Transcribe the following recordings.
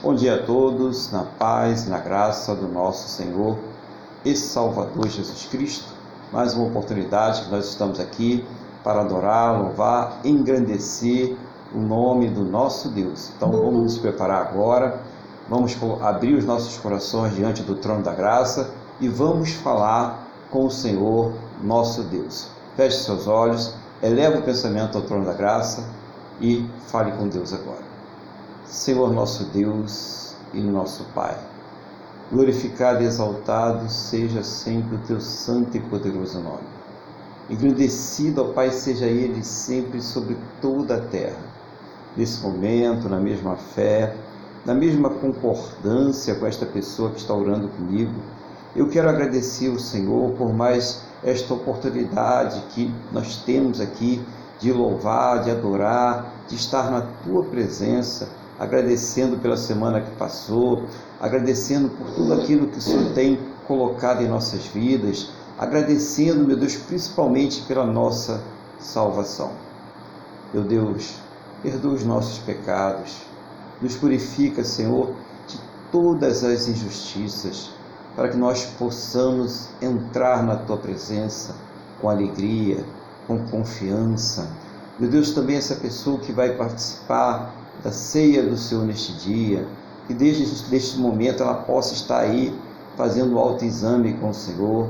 Bom dia a todos, na paz e na graça do nosso Senhor e Salvador Jesus Cristo. Mais uma oportunidade que nós estamos aqui para adorar, louvar, engrandecer o nome do nosso Deus. Então vamos nos preparar agora, vamos abrir os nossos corações diante do trono da graça e vamos falar com o Senhor nosso Deus. Feche seus olhos, eleva o pensamento ao trono da graça e fale com Deus agora. Senhor nosso Deus e nosso Pai. Glorificado e exaltado seja sempre o teu santo e poderoso nome. Engrandecido, ó Pai, seja ele sempre sobre toda a terra. Nesse momento, na mesma fé, na mesma concordância com esta pessoa que está orando comigo, eu quero agradecer ao Senhor por mais esta oportunidade que nós temos aqui de louvar, de adorar, de estar na tua presença agradecendo pela semana que passou, agradecendo por tudo aquilo que o Senhor tem colocado em nossas vidas, agradecendo, meu Deus, principalmente pela nossa salvação. Meu Deus, perdoa os nossos pecados, nos purifica, Senhor, de todas as injustiças, para que nós possamos entrar na tua presença com alegria, com confiança. Meu Deus, também essa pessoa que vai participar da ceia do Senhor neste dia, que desde este momento ela possa estar aí fazendo o autoexame com o Senhor,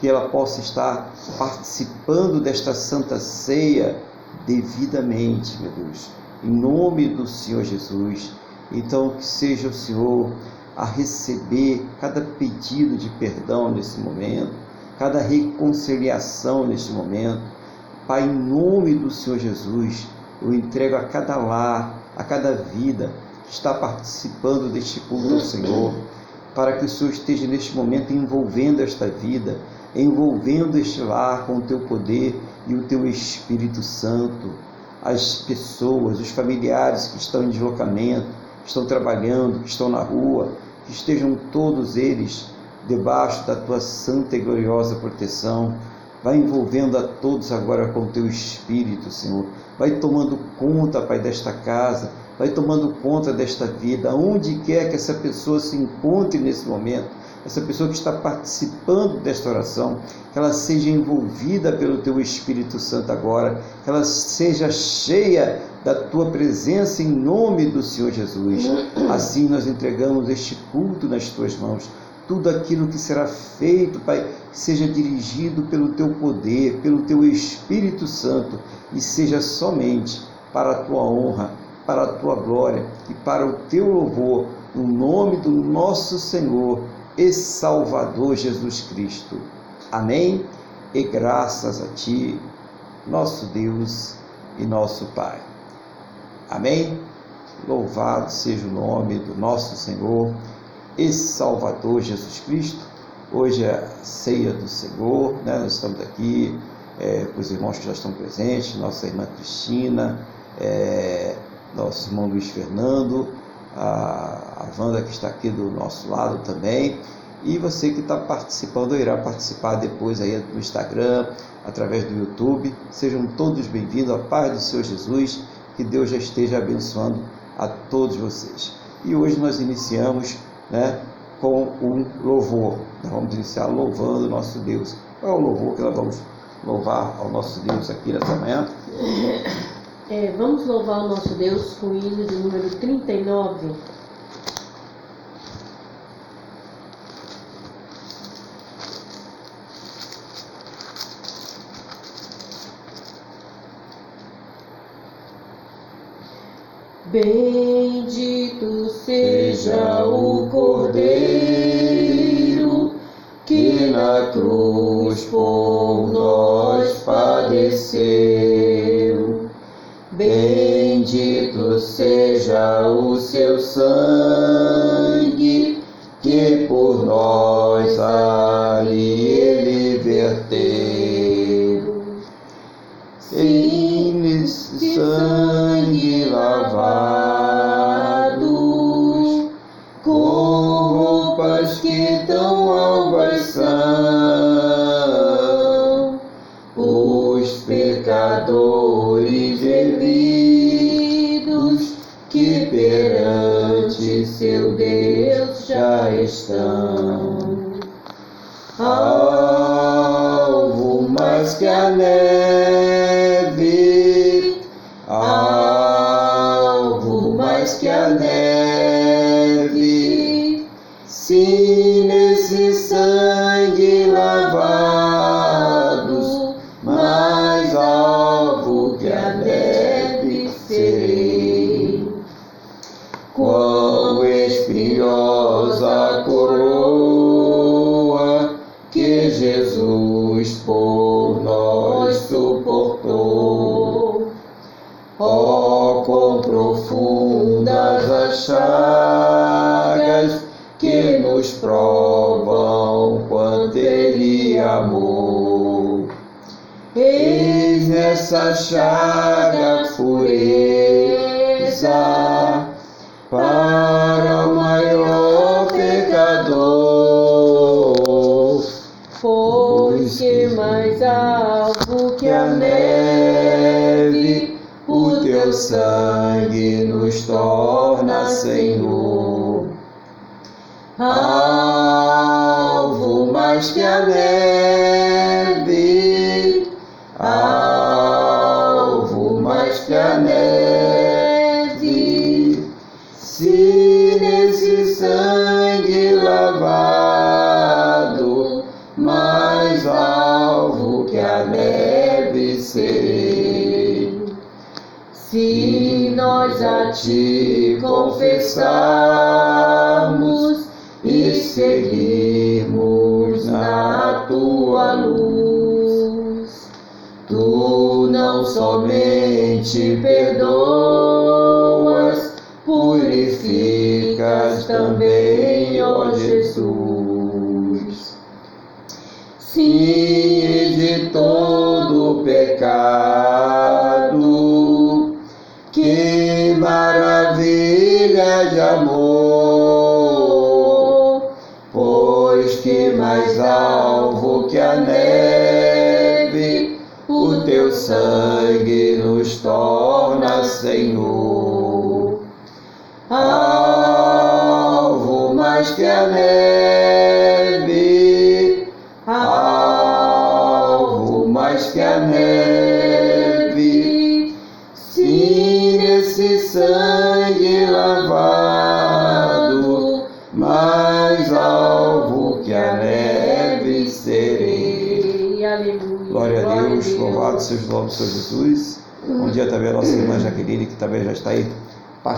que ela possa estar participando desta santa ceia devidamente, meu Deus, em nome do Senhor Jesus. Então, que seja o Senhor a receber cada pedido de perdão nesse momento, cada reconciliação neste momento. Pai, em nome do Senhor Jesus, eu entrego a cada lar, a cada vida que está participando deste culto ao Senhor, para que o Senhor esteja neste momento envolvendo esta vida, envolvendo este lar com o teu poder e o teu Espírito Santo. As pessoas, os familiares que estão em deslocamento, que estão trabalhando, que estão na rua, que estejam todos eles debaixo da tua santa e gloriosa proteção. Vai envolvendo a todos agora com o teu Espírito, Senhor. Vai tomando conta, Pai, desta casa, vai tomando conta desta vida, onde quer que essa pessoa se encontre nesse momento, essa pessoa que está participando desta oração, que ela seja envolvida pelo Teu Espírito Santo agora, que ela seja cheia da Tua presença em nome do Senhor Jesus. Assim nós entregamos este culto nas Tuas mãos tudo aquilo que será feito, Pai, seja dirigido pelo teu poder, pelo teu Espírito Santo e seja somente para a tua honra, para a tua glória e para o teu louvor, no nome do nosso Senhor e Salvador Jesus Cristo. Amém? E graças a ti, nosso Deus e nosso Pai. Amém? Louvado seja o nome do nosso Senhor e Salvador Jesus Cristo. Hoje é a ceia do Senhor, né? nós estamos aqui é, com os irmãos que já estão presentes, nossa irmã Cristina, é, nosso irmão Luiz Fernando, a, a Wanda que está aqui do nosso lado também, e você que está participando, irá participar depois aí no Instagram, através do YouTube. Sejam todos bem-vindos, a paz do Senhor Jesus, que Deus já esteja abençoando a todos vocês. E hoje nós iniciamos né, com um louvor. Nós vamos iniciar louvando o nosso Deus. Qual é o louvor que nós vamos louvar ao nosso Deus aqui nessa manhã? É, vamos louvar o nosso Deus com o hino de número 39. Bendito seja o Cordeiro que na cruz por nós padeceu. Bendito seja o seu sangue que por nós ali ele verteu. Sim, sangue seu Deus já estão. Alvo mais que a neve, Eis nessa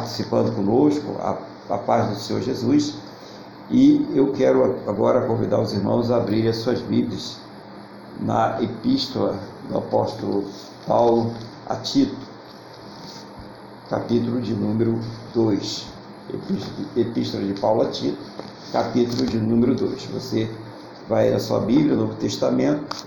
participando conosco, a, a paz do Senhor Jesus. E eu quero agora convidar os irmãos a abrirem as suas Bíblias na epístola do apóstolo Paulo a Tito, capítulo de número 2. Epístola de Paulo a Tito, capítulo de número 2. Você vai na sua Bíblia, Novo Testamento,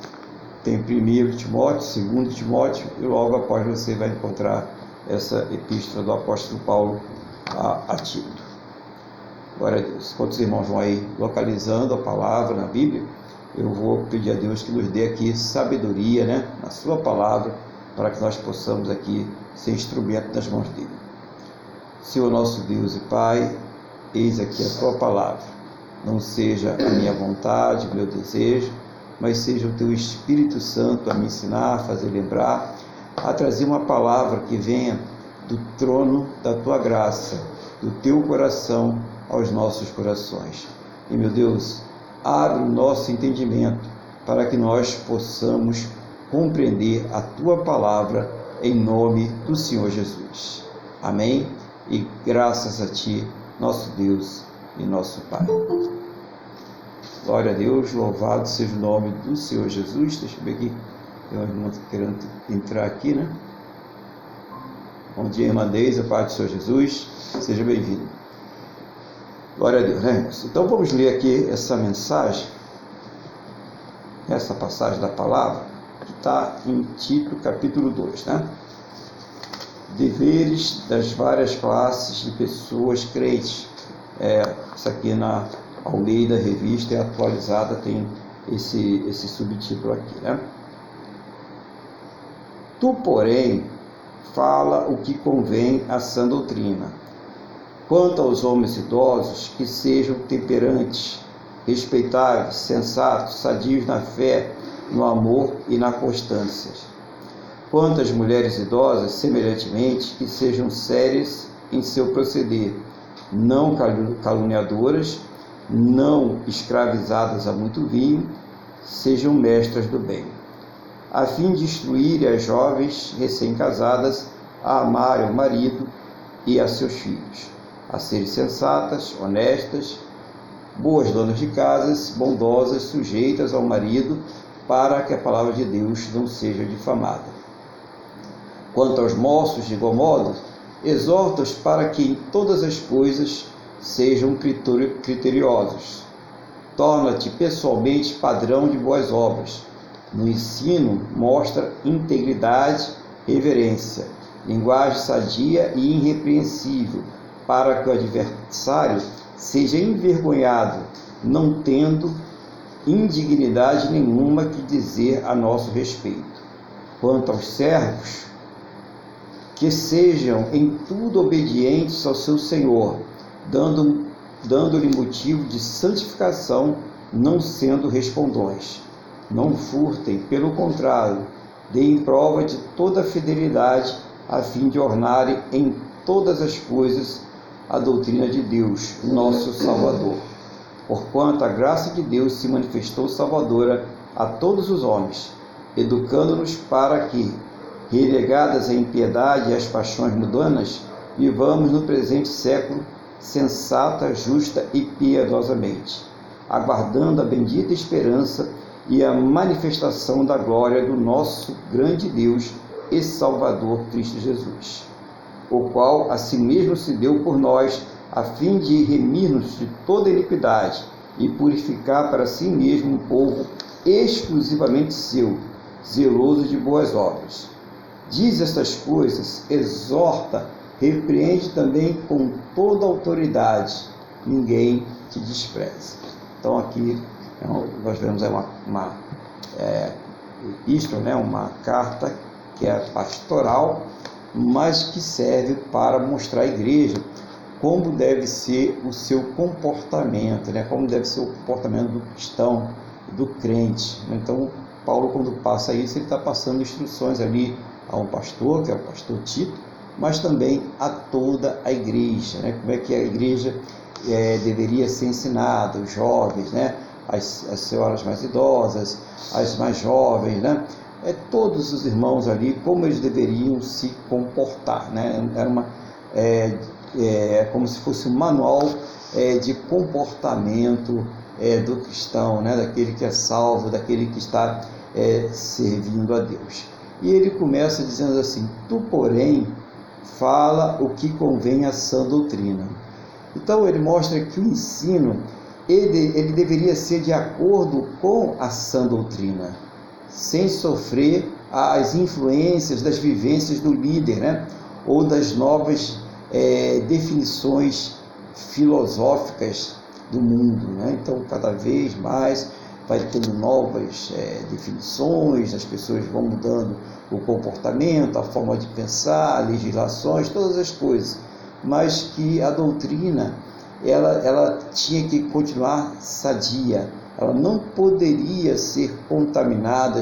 tem 1 Timóteo, 2 Timóteo, e logo após você vai encontrar essa epístola do apóstolo Paulo a, a Tito. Glória a Deus. Enquanto os irmãos vão aí localizando a palavra na Bíblia, eu vou pedir a Deus que nos dê aqui sabedoria, né, na sua palavra, para que nós possamos aqui ser instrumento nas mãos dele. Senhor nosso Deus e Pai, eis aqui a tua palavra. Não seja a minha vontade, meu desejo, mas seja o teu Espírito Santo a me ensinar, a fazer lembrar, a trazer uma palavra que venha do trono da tua graça, do teu coração aos nossos corações. E meu Deus, abre o nosso entendimento para que nós possamos compreender a tua palavra em nome do Senhor Jesus. Amém? E graças a ti, nosso Deus e nosso Pai. Glória a Deus, louvado seja o nome do Senhor Jesus. Deixa eu ver aqui, tem uma irmã querendo entrar aqui, né? Bom dia, irmã Deise, a paz do Senhor Jesus. Seja bem-vindo. Glória a Deus, né, irmãos? Então vamos ler aqui essa mensagem, essa passagem da palavra, que está em Tito, capítulo 2, né? Deveres das várias classes de pessoas crentes. É, isso aqui na Almeida Revista é atualizada, tem esse, esse subtítulo aqui, né? Tu, porém, fala o que convém à sã doutrina. Quanto aos homens idosos, que sejam temperantes, respeitáveis, sensatos, sadios na fé, no amor e na constância. Quanto às mulheres idosas, semelhantemente, que sejam sérias em seu proceder, não caluniadoras, não escravizadas a muito vinho, sejam mestras do bem, a fim de instruir as jovens recém-casadas a amarem o marido e a seus filhos, a serem sensatas, honestas, boas donas de casas, bondosas, sujeitas ao marido, para que a palavra de Deus não seja difamada. Quanto aos moços, de igual modo, exorta-os para que em todas as coisas sejam criteriosos. Torna-te pessoalmente padrão de boas obras. No ensino, mostra integridade, reverência, linguagem sadia e irrepreensível, para que o adversário seja envergonhado, não tendo indignidade nenhuma que dizer a nosso respeito. Quanto aos servos, que sejam em tudo obedientes ao seu Senhor, dando, dando-lhe motivo de santificação, não sendo respondões. Não furtem, pelo contrário, deem prova de toda fidelidade, a fim de ornarem em todas as coisas a doutrina de Deus, nosso Salvador. Porquanto a graça de Deus se manifestou salvadora a todos os homens, educando-nos para que, relegadas à impiedade e às paixões mundanas, vivamos no presente século sensata, justa e piedosamente, aguardando a bendita esperança e a manifestação da glória do nosso grande Deus e Salvador Cristo Jesus, o qual a si mesmo se deu por nós, a fim de remir-nos de toda iniquidade e purificar para si mesmo um povo exclusivamente seu, zeloso de boas obras. Diz estas coisas, exorta repreende também com toda autoridade, ninguém te despreze. Então aqui é nós vemos uma, uma é, isto, né, uma carta que é pastoral, mas que serve para mostrar à igreja como deve ser o seu comportamento, né, como deve ser o comportamento do cristão, do crente. Então Paulo quando passa isso ele está passando instruções ali a um pastor, que é o pastor Tito, mas também a toda a igreja, né? como é que a igreja é, deveria ser ensinada, os jovens, né? As, as senhoras mais idosas, as mais jovens, né? é, todos os irmãos ali, como eles deveriam se comportar. Né? Era uma, é, é, como se fosse um manual é, de comportamento é, do cristão, né? daquele que é salvo, daquele que está é, servindo a Deus. E ele começa dizendo assim: Tu, porém, fala o que convém à sã doutrina. Então ele mostra que o ensino ele, ele deveria ser de acordo com a sã doutrina, sem sofrer as influências das vivências do líder, né? ou das novas é, definições filosóficas do mundo. Né? Então, cada vez mais vai tendo novas é, definições, as pessoas vão mudando o comportamento, a forma de pensar, legislações, todas as coisas, mas que a doutrina ela, ela tinha que continuar sadia, ela não poderia ser contaminada,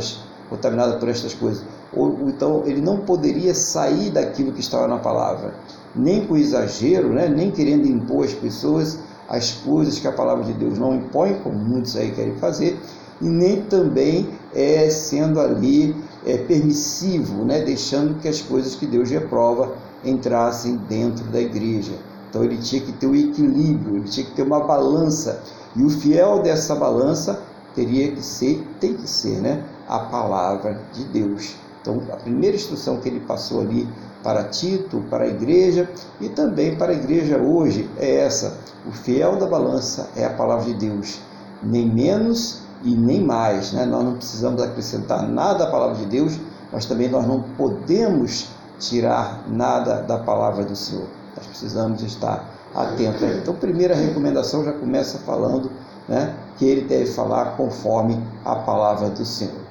contaminada por estas coisas. Ou, então ele não poderia sair daquilo que estava na palavra, nem com exagero, né? nem querendo impor às pessoas as coisas que a palavra de Deus não impõe, como muitos aí querem fazer, e nem também é, sendo ali é, permissivo, né, deixando que as coisas que Deus reprova entrassem dentro da igreja. Então ele tinha que ter um equilíbrio, ele tinha que ter uma balança. E o fiel dessa balança teria que ser, tem que ser, né, a palavra de Deus. Então a primeira instrução que ele passou ali para Tito, para a igreja e também para a igreja hoje é essa: o fiel da balança é a palavra de Deus, nem menos e nem mais. Né? Nós não precisamos acrescentar nada à palavra de Deus, mas também nós não podemos tirar nada da palavra do Senhor. Nós precisamos estar atentos. Então, primeira recomendação já começa falando né, que ele deve falar conforme a palavra do Senhor.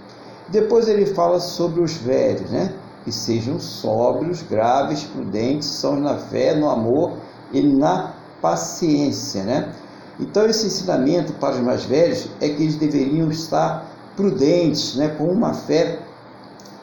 Depois ele fala sobre os velhos, né? Que sejam sóbrios, graves, prudentes, são na fé, no amor e na paciência, né? Então esse ensinamento para os mais velhos é que eles deveriam estar prudentes, né, com uma fé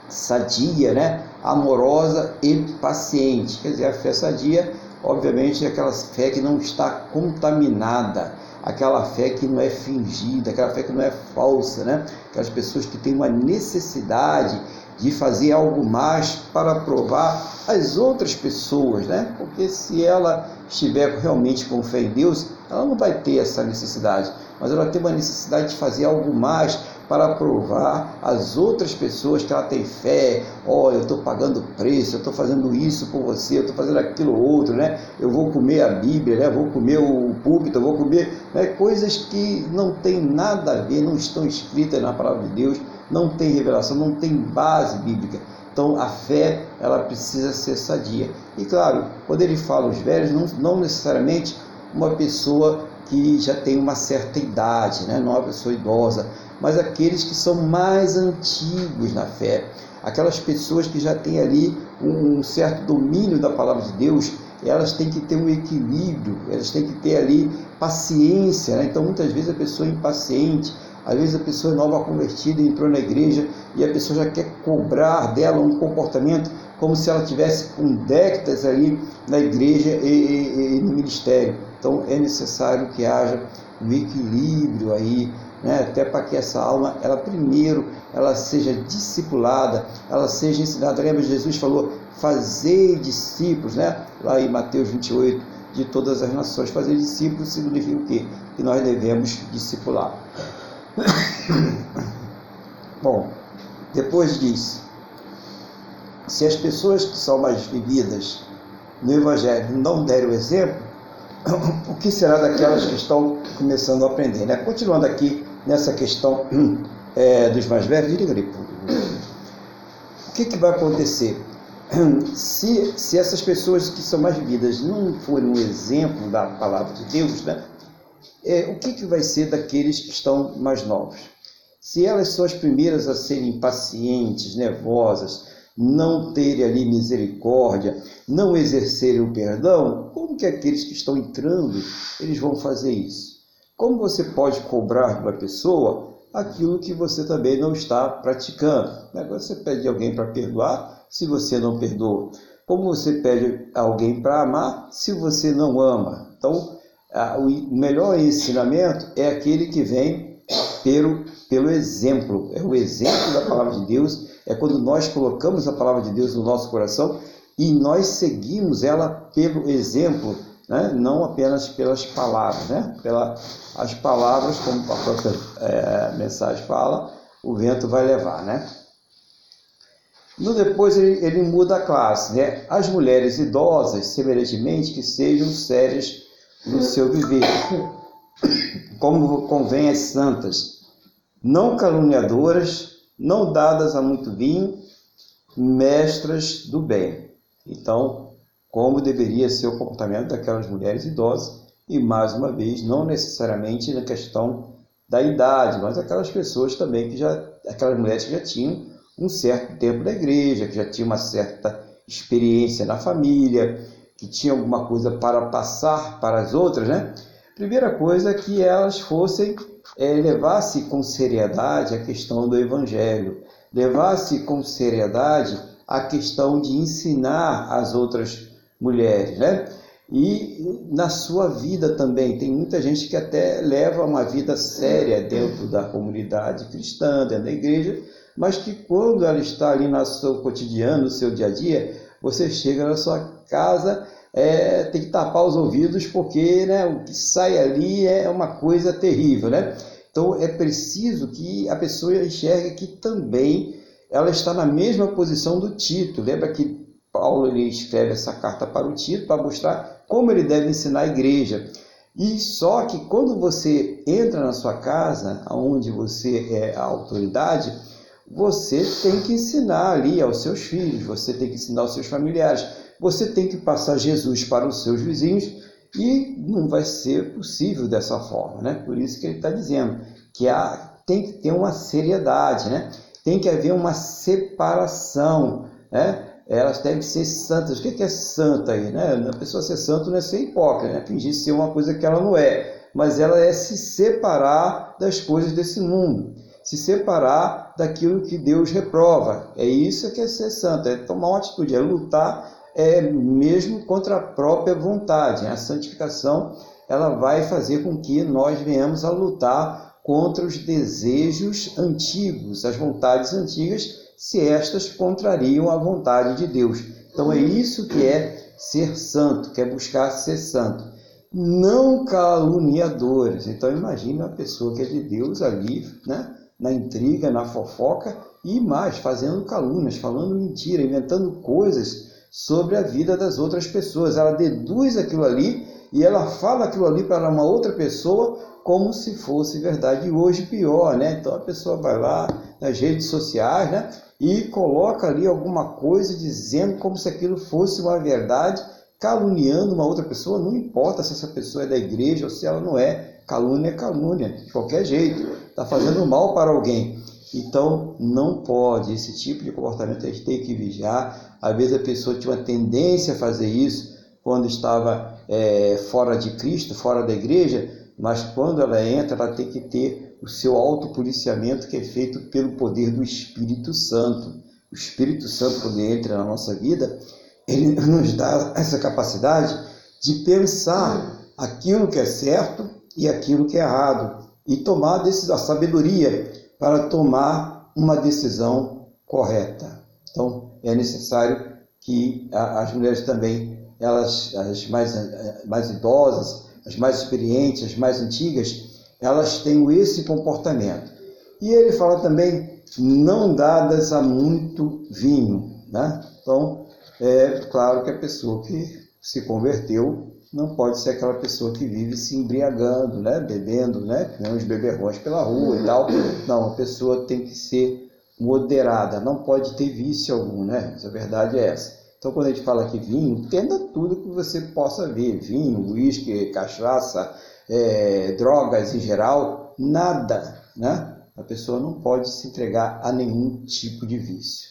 sadia, né, amorosa e paciente. Quer dizer, a fé sadia, obviamente, é aquela fé que não está contaminada, aquela fé que não é fingida, aquela fé que não é falsa, né? Aquelas pessoas que têm uma necessidade de fazer algo mais para provar as outras pessoas, né? Porque se ela estiver realmente com fé em Deus, ela não vai ter essa necessidade, mas ela tem uma necessidade de fazer algo mais para provar às outras pessoas que ela tem fé. Olha, eu estou pagando preço, eu estou fazendo isso por você, eu estou fazendo aquilo outro, né? Eu vou comer a Bíblia, né? Vou comer o púlpito, vou comer né? coisas que não tem nada a ver, não estão escritas na palavra de Deus, não tem revelação, não tem base bíblica. Então a fé ela precisa ser sadia. E claro, quando ele fala os velhos, não, não necessariamente uma pessoa que já tem uma certa idade, né? não é uma pessoa idosa, mas aqueles que são mais antigos na fé, aquelas pessoas que já têm ali um certo domínio da palavra de Deus, elas têm que ter um equilíbrio, elas têm que ter ali paciência. Né? Então, muitas vezes a pessoa é impaciente, às vezes a pessoa é nova convertida entrou na igreja e a pessoa já quer cobrar dela um comportamento como se ela tivesse com décadas ali na igreja e, e, e no ministério. Então é necessário que haja um equilíbrio aí né? até para que essa alma, ela primeiro, ela seja discipulada, ela seja ensinada. Lembra, Jesus falou, fazer discípulos, né? lá em Mateus 28, de todas as nações. Fazer discípulos significa o quê? Que nós devemos discipular. Bom, depois diz, se as pessoas que são mais vividas no Evangelho não derem o exemplo, o que será daquelas que estão começando a aprender? Né? Continuando aqui nessa questão é, dos mais velhos, diga o que, que vai acontecer? Se, se essas pessoas que são mais vividas não forem um exemplo da palavra de Deus, né? É, o que, que vai ser daqueles que estão mais novos? Se elas são as primeiras a serem impacientes, nervosas, não terem ali misericórdia, não exercerem o perdão, como que aqueles que estão entrando, eles vão fazer isso? Como você pode cobrar de uma pessoa aquilo que você também não está praticando? Você pede alguém para perdoar se você não perdoa. Como você pede alguém para amar se você não ama? Então, o melhor ensinamento é aquele que vem pelo, pelo exemplo. É o exemplo da palavra de Deus. É quando nós colocamos a palavra de Deus no nosso coração e nós seguimos ela pelo exemplo né? não apenas pelas palavras, né? pelas as palavras, como a própria é, mensagem fala, o vento vai levar. Né? No depois ele, ele muda a classe, né? as mulheres idosas, semelhantemente, que sejam sérias no seu viver, como convém às santas, não caluniadoras, não dadas a muito vinho, mestras do bem. Então, como deveria ser o comportamento daquelas mulheres idosas, e mais uma vez, não necessariamente na questão da idade, mas aquelas pessoas também que já, aquelas mulheres que já tinham um certo tempo na igreja, que já tinham uma certa experiência na família, que tinham alguma coisa para passar para as outras, né? Primeira coisa é que elas fossem é, levasse com seriedade a questão do evangelho, levasse com seriedade a questão de ensinar as outras mulheres, né? E na sua vida também, tem muita gente que até leva uma vida séria dentro da comunidade cristã, dentro da igreja, mas que quando ela está ali no seu cotidiano, no seu dia a dia, você chega na sua casa, é, tem que tapar os ouvidos, porque né, o que sai ali é uma coisa terrível, né? Então é preciso que a pessoa enxergue que também ela está na mesma posição do Tito. Lembra que Paulo ele escreve essa carta para o Tito para mostrar como ele deve ensinar a igreja. E só que quando você entra na sua casa, onde você é a autoridade, você tem que ensinar ali aos seus filhos, você tem que ensinar aos seus familiares, você tem que passar Jesus para os seus vizinhos e não vai ser possível dessa forma, né? Por isso que ele está dizendo que há, tem que ter uma seriedade, né? Tem que haver uma separação, né? Elas devem ser santas. O que é santa aí? Né? A pessoa ser santo não é ser hipócrita, né? fingir ser uma coisa que ela não é, mas ela é se separar das coisas desse mundo, se separar daquilo que Deus reprova. É isso que é ser santo, é tomar uma atitude, é lutar é mesmo contra a própria vontade. A santificação ela vai fazer com que nós venhamos a lutar contra os desejos antigos, as vontades antigas, se estas contrariam a vontade de Deus. Então é isso que é ser santo, que é buscar ser santo. Não caluniadores. Então imagine uma pessoa que é de Deus ali, né? na intriga, na fofoca e mais, fazendo calúnias, falando mentira, inventando coisas sobre a vida das outras pessoas. Ela deduz aquilo ali e ela fala aquilo ali para uma outra pessoa como se fosse verdade. E hoje pior, né? Então a pessoa vai lá nas redes sociais, né? E coloca ali alguma coisa dizendo como se aquilo fosse uma verdade, caluniando uma outra pessoa. Não importa se essa pessoa é da igreja ou se ela não é. Calúnia é calúnia, de qualquer jeito. Está fazendo mal para alguém. Então, não pode, esse tipo de comportamento a gente tem que vigiar. Às vezes a pessoa tinha uma tendência a fazer isso quando estava é, fora de Cristo, fora da igreja, mas quando ela entra, ela tem que ter o seu autopoliciamento que é feito pelo poder do Espírito Santo. O Espírito Santo, quando entra na nossa vida, ele nos dá essa capacidade de pensar aquilo que é certo e aquilo que é errado e tomar a, sabedoria para tomar uma decisão correta. Então, é necessário que as mulheres também, elas, as mais, mais idosas, as mais experientes, as mais antigas, elas tenham esse comportamento. E ele fala também, não dadas a muito vinho. Né? Então, é claro que a pessoa que se converteu não pode ser aquela pessoa que vive se embriagando, né? bebendo, né? uns beberrões pela rua e tal. Não, a pessoa tem que ser moderada, não pode ter vício algum, né? Mas a verdade é essa. Então, quando a gente fala aqui vinho, entenda tudo que você possa ver: vinho, uísque, cachaça, é, drogas em geral, nada, né? A pessoa não pode se entregar a nenhum tipo de vício.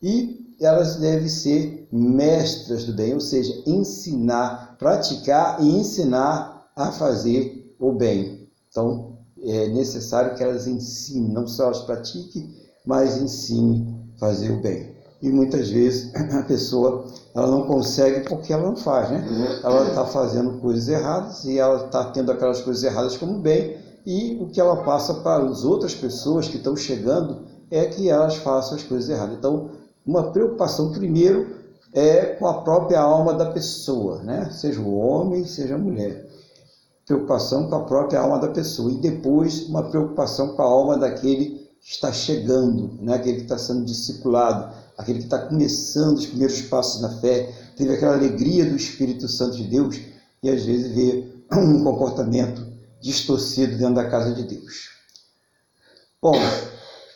E elas devem ser mestras do bem, ou seja, ensinar, praticar e ensinar a fazer o bem. Então, é necessário que elas ensinem, não só elas pratiquem, mas ensinem a fazer o bem. E muitas vezes a pessoa ela não consegue porque ela não faz, né? Ela está fazendo coisas erradas e ela está tendo aquelas coisas erradas como bem e o que ela passa para as outras pessoas que estão chegando é que elas façam as coisas erradas. Então, uma preocupação primeiro é com a própria alma da pessoa, né? seja o homem, seja a mulher. Preocupação com a própria alma da pessoa. E depois, uma preocupação com a alma daquele que está chegando, né? aquele que está sendo discipulado, aquele que está começando os primeiros passos na fé, teve aquela alegria do Espírito Santo de Deus e às vezes vê um comportamento distorcido dentro da casa de Deus. Bom,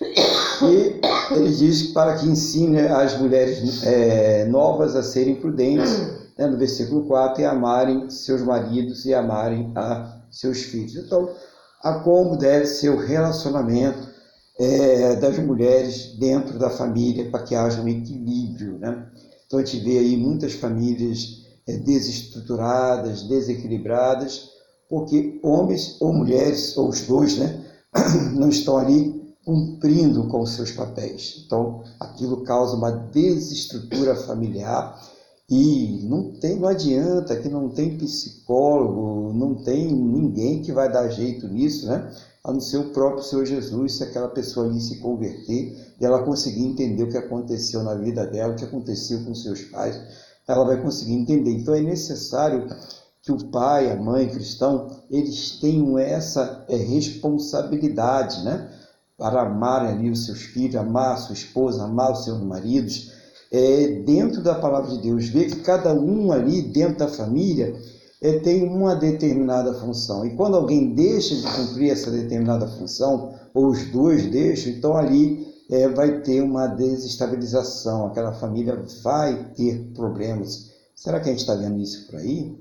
e ele diz para que ensine as mulheres é, novas a serem prudentes, né, no versículo 4, e amarem seus maridos e amarem a seus filhos. Então, a como deve ser o relacionamento é, das mulheres dentro da família para que haja um equilíbrio. Né? Então, a gente vê aí muitas famílias é, desestruturadas, desequilibradas, porque homens ou mulheres, ou os dois, né, não estão ali cumprindo com seus papéis. Então, aquilo causa uma desestrutura familiar e não tem, não adianta que não tem psicólogo, não tem ninguém que vai dar jeito nisso, né? A não ser o próprio Senhor Jesus, se aquela pessoa ali se converter e ela conseguir entender o que aconteceu na vida dela, o que aconteceu com seus pais, ela vai conseguir entender. Então é necessário que o pai, a mãe cristão, eles tenham essa é, responsabilidade, né? para amarem ali os seus filhos, amar a sua esposa, amar os seus maridos, é, dentro da palavra de Deus, ver que cada um ali dentro da família é, tem uma determinada função. E quando alguém deixa de cumprir essa determinada função, ou os dois deixam, então ali é, vai ter uma desestabilização, aquela família vai ter problemas. Será que a gente está vendo isso por aí?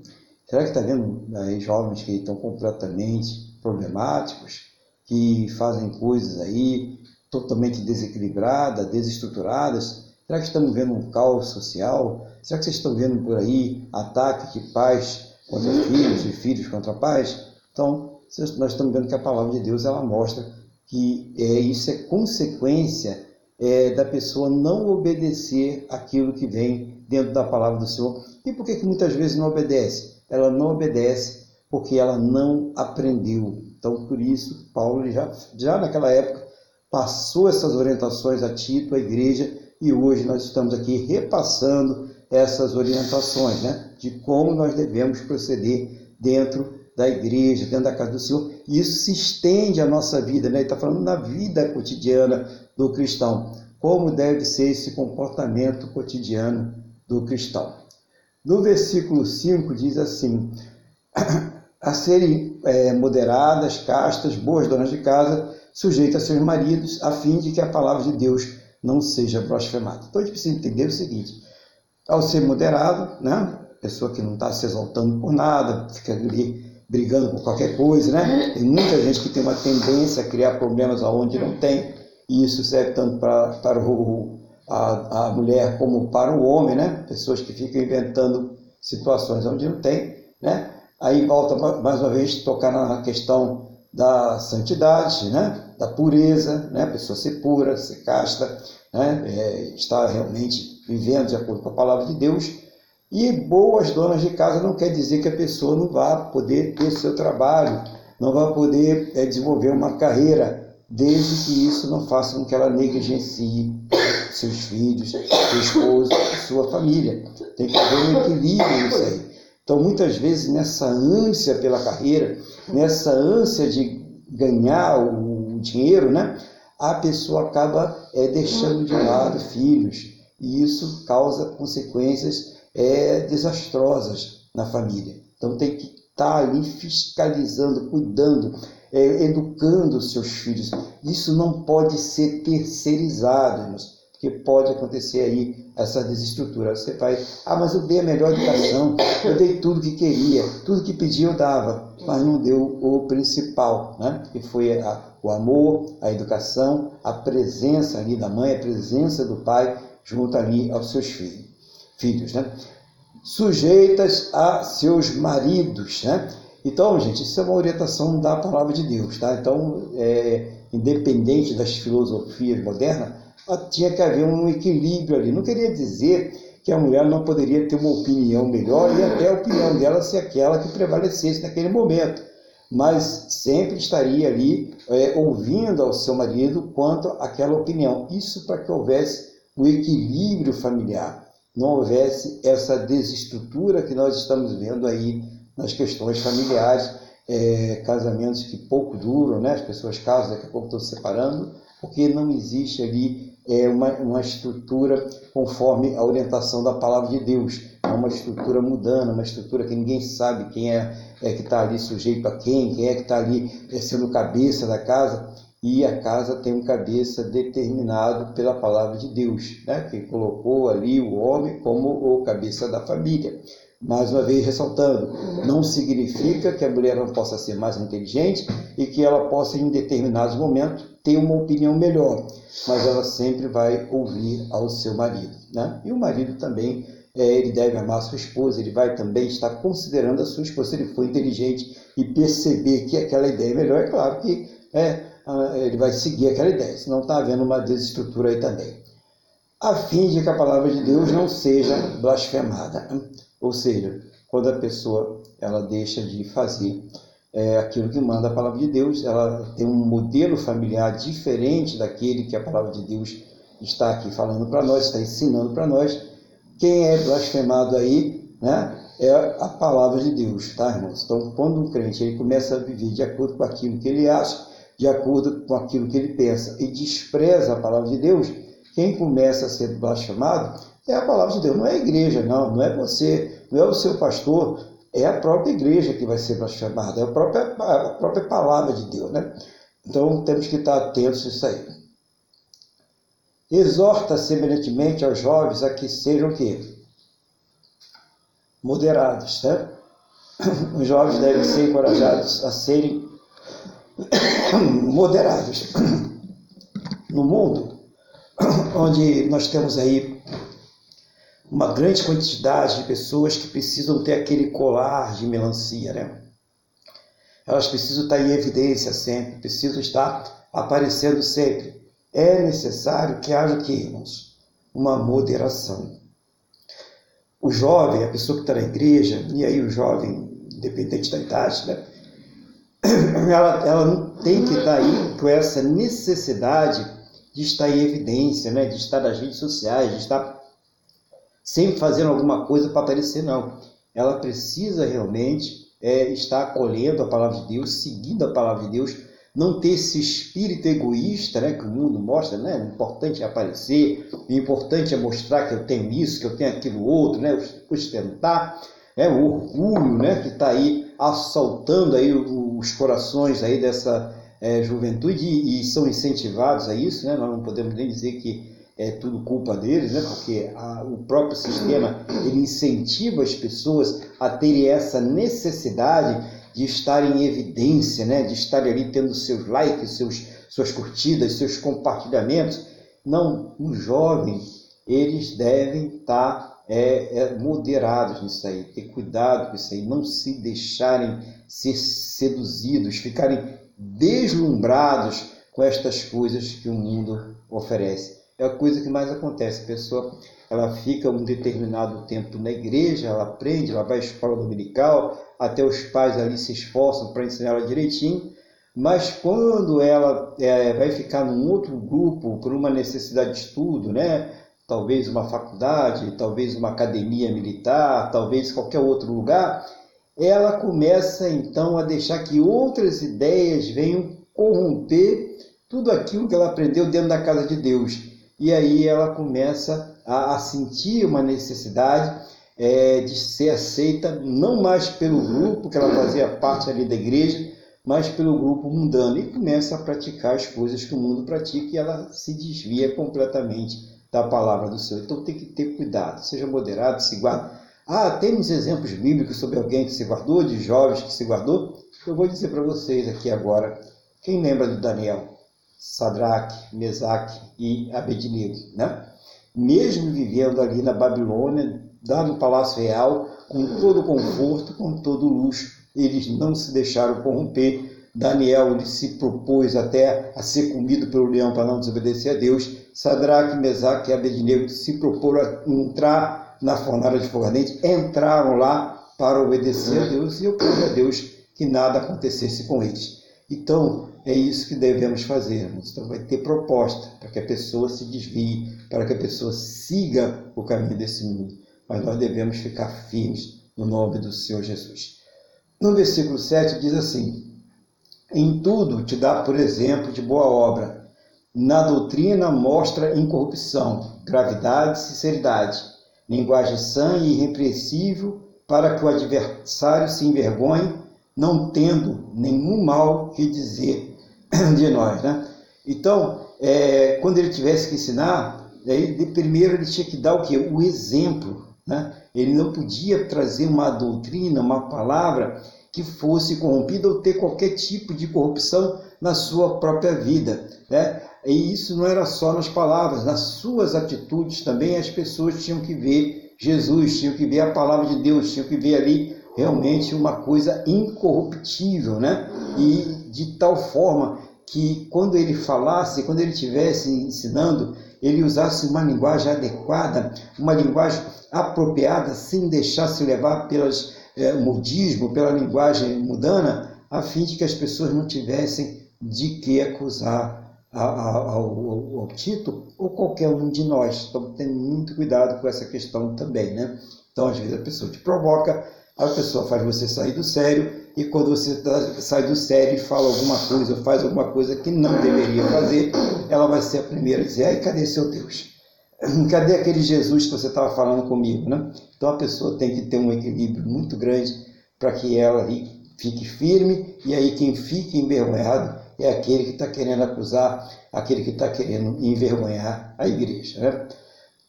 Será que está vendo aí, jovens que estão completamente problemáticos? que fazem coisas aí totalmente desequilibradas, desestruturadas, Será que estamos vendo um caos social? Será que vocês estão vendo por aí ataque de pais contra filhos e filhos contra pais? Então, nós estamos vendo que a palavra de Deus ela mostra que é, isso é consequência é, da pessoa não obedecer aquilo que vem dentro da palavra do Senhor. E por que, que muitas vezes não obedece? Ela não obedece porque ela não aprendeu. Então, por isso, Paulo já, já naquela época passou essas orientações a Tito, a igreja, e hoje nós estamos aqui repassando essas orientações, né, de como nós devemos proceder dentro da igreja, dentro da casa do Senhor. E isso se estende à nossa vida, né? Ele está falando na vida cotidiana do cristão. Como deve ser esse comportamento cotidiano do cristão. No versículo 5 diz assim: a serem é, moderadas, castas, boas donas de casa, sujeitas a seus maridos, a fim de que a palavra de Deus não seja blasfemada. Então a gente precisa entender o seguinte: ao ser moderado, né, pessoa que não está se exaltando por nada, fica ali brigando por qualquer coisa, né? Tem muita gente que tem uma tendência a criar problemas aonde não tem, e isso serve tanto para, para o, a, a mulher como para o homem, né? Pessoas que ficam inventando situações onde não tem, né? Aí volta mais uma vez tocar na questão da santidade, né? Da pureza, né? A pessoa ser pura, ser casta, né? É, estar realmente vivendo de acordo com a palavra de Deus e boas donas de casa não quer dizer que a pessoa não vá poder ter seu trabalho, não vai poder é, desenvolver uma carreira, desde que isso não faça com que ela negligencie seus filhos, seu esposo, sua família. Tem que haver um equilíbrio nisso aí. Então, muitas vezes, nessa ânsia pela carreira, nessa ânsia de ganhar o dinheiro, né, a pessoa acaba é, deixando de lado filhos. E isso causa consequências é, desastrosas na família. Então tem que estar tá ali fiscalizando, cuidando, é, educando os seus filhos. Isso não pode ser terceirizado, porque pode acontecer aí essa desestrutura. Você vai, ah, mas eu dei a melhor educação, eu dei tudo que queria, tudo que pedia eu dava, mas não deu o principal, né? que foi a, o amor, a educação, a presença ali da mãe, a presença do pai junto ali aos seus filhos filhos, né? Sujeitas a seus maridos, né? Então, gente, isso é uma orientação da palavra de Deus, tá? Então, é, independente das filosofias modernas, tinha que haver um equilíbrio ali. Não queria dizer que a mulher não poderia ter uma opinião melhor e até a opinião dela ser aquela que prevalecesse naquele momento, mas sempre estaria ali é, ouvindo ao seu marido quanto àquela opinião. Isso para que houvesse um equilíbrio familiar não houvesse essa desestrutura que nós estamos vendo aí nas questões familiares, é, casamentos que pouco duram, né? as pessoas casam, daqui a pouco estão se separando, porque não existe ali é, uma, uma estrutura conforme a orientação da palavra de Deus. É uma estrutura mudando, uma estrutura que ninguém sabe quem é, é que está ali sujeito a quem, quem é que está ali é, sendo cabeça da casa e a casa tem um cabeça determinado pela palavra de Deus, né? que colocou ali o homem como o cabeça da família. Mais uma vez ressaltando, não significa que a mulher não possa ser mais inteligente e que ela possa, em determinados momentos, ter uma opinião melhor, mas ela sempre vai ouvir ao seu marido. Né? E o marido também, é, ele deve amar sua esposa, ele vai também estar considerando a sua esposa, se ele for inteligente e perceber que aquela ideia é melhor, é claro que é, ele vai seguir aquela ideia, senão está havendo uma desestrutura aí também. A fim de que a palavra de Deus não seja blasfemada. Ou seja, quando a pessoa ela deixa de fazer é, aquilo que manda a palavra de Deus, ela tem um modelo familiar diferente daquele que a palavra de Deus está aqui falando para nós, está ensinando para nós. Quem é blasfemado aí, né? É a palavra de Deus, tá, irmãos? Então, quando um crente ele começa a viver de acordo com aquilo que ele acha, de acordo com aquilo que ele pensa e despreza a palavra de Deus, quem começa a ser blasfemado é a palavra de Deus, não é a igreja, não, não é você, não é o seu pastor, é a própria igreja que vai ser blasfemada, é a própria, a própria palavra de Deus, né? Então temos que estar atentos a isso aí. Exorta semelhantemente aos jovens a que sejam o quê? Moderados, né? Os jovens devem ser encorajados a serem moderados. No mundo, onde nós temos aí uma grande quantidade de pessoas que precisam ter aquele colar de melancia, né? Elas precisam estar em evidência sempre, precisam estar aparecendo sempre. É necessário que haja que, irmãos? Uma moderação. O jovem, a pessoa que está na igreja, e aí o jovem, independente da idade, né? ela, ela não tem que estar aí com essa necessidade de estar em evidência, né? de estar nas redes sociais, de estar sempre fazendo alguma coisa para aparecer, não. Ela precisa realmente é, estar acolhendo a palavra de Deus, seguindo a palavra de Deus, não ter esse espírito egoísta né, que o mundo mostra, né? O importante é aparecer, o importante é mostrar que eu tenho isso, que eu tenho aquilo outro, né? Ostentar, né? o orgulho né? que está aí assaltando aí os corações aí dessa é, juventude e, e, são incentivados a isso, né? Nós não podemos nem dizer que é tudo culpa deles, né? Porque a, o próprio sistema ele incentiva as pessoas a terem essa necessidade de estar em evidência, né? De estar ali tendo seus likes, seus suas curtidas, seus compartilhamentos. Não, os jovens eles devem estar é, é, moderados nisso aí, ter cuidado com isso aí, não se deixarem ser seduzidos, ficarem deslumbrados com estas coisas que o mundo oferece. É a coisa que mais acontece. A pessoa ela fica um determinado tempo na igreja, ela aprende, ela vai à escola dominical, até os pais ali se esforçam para ensinar ela direitinho, mas quando ela é, vai ficar num outro grupo por uma necessidade de estudo, né? Talvez uma faculdade, talvez uma academia militar, talvez qualquer outro lugar, ela começa então a deixar que outras ideias venham corromper tudo aquilo que ela aprendeu dentro da casa de Deus. E aí ela começa a, a sentir uma necessidade é, de ser aceita, não mais pelo grupo que ela fazia parte ali da igreja, mas pelo grupo mundano. E começa a praticar as coisas que o mundo pratica e ela se desvia completamente da palavra do Senhor. Então tem que ter cuidado, seja moderado, se guarde ah, temos exemplos bíblicos sobre alguém que se guardou, de jovens que se guardou? Eu vou dizer para vocês aqui agora. Quem lembra do Daniel? Sadraque, Mesaque e Abednego, né? Mesmo vivendo ali na Babilônia, lá no Palácio Real, com todo conforto, com todo luxo, eles não se deixaram corromper. Daniel ele se propôs até a ser comido pelo leão para não desobedecer a Deus. Sadraque, Mesaque e Abednego se proporam a entrar na fornalha de fogo ardente, entraram lá para obedecer a Deus e eu pedi a Deus que nada acontecesse com eles. Então, é isso que devemos fazer. Então, vai ter proposta para que a pessoa se desvie, para que a pessoa siga o caminho desse mundo. Mas nós devemos ficar firmes no nome do Senhor Jesus. No versículo 7 diz assim: Em tudo te dá por exemplo de boa obra. Na doutrina mostra incorrupção, gravidade e sinceridade linguagem sã e irrepreensível, para que o adversário se envergonhe, não tendo nenhum mal que dizer de nós. Né? Então, é, quando ele tivesse que ensinar, ele, primeiro ele tinha que dar o quê? O exemplo. Né? Ele não podia trazer uma doutrina, uma palavra que fosse corrompida ou ter qualquer tipo de corrupção na sua própria vida. Né? E isso não era só nas palavras, nas suas atitudes também as pessoas tinham que ver Jesus, tinham que ver a palavra de Deus, tinham que ver ali realmente uma coisa incorruptível, né? E de tal forma que quando ele falasse, quando ele estivesse ensinando, ele usasse uma linguagem adequada, uma linguagem apropriada, sem deixar se levar pelas é, modismo, pela linguagem mudana, a fim de que as pessoas não tivessem de que acusar ao, ao, ao Tito ou qualquer um de nós. Então, tem muito cuidado com essa questão também, né? Então, às vezes, a pessoa te provoca, a pessoa faz você sair do sério, e quando você tá, sai do sério e fala alguma coisa, ou faz alguma coisa que não deveria fazer, ela vai ser a primeira a dizer: ai, cadê seu Deus? Cadê aquele Jesus que você estava falando comigo, né? Então, a pessoa tem que ter um equilíbrio muito grande para que ela fique firme, e aí quem fique envergonhado é aquele que está querendo acusar, aquele que está querendo envergonhar a igreja. Né?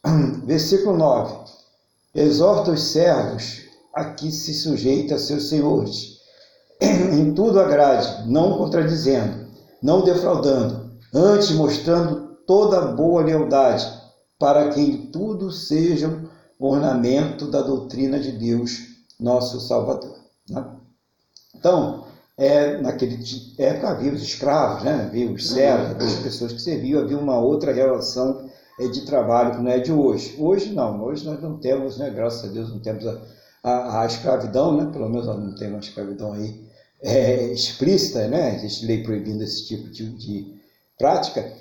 Versículo 9: Exorta os servos a que se sujeita a seus senhores, em tudo agrade, não contradizendo, não defraudando, antes mostrando toda boa lealdade, para que em tudo sejam ornamento da doutrina de Deus, nosso Salvador. Né? Então, é, naquele época havia os escravos, né? havia os servos, havia as pessoas que serviam, havia uma outra relação é, de trabalho que não é de hoje. Hoje não, hoje nós não temos, né? graças a Deus, não temos a, a, a escravidão, né? pelo menos não tem uma escravidão aí é, explícita, né? existe lei proibindo esse tipo de, de prática,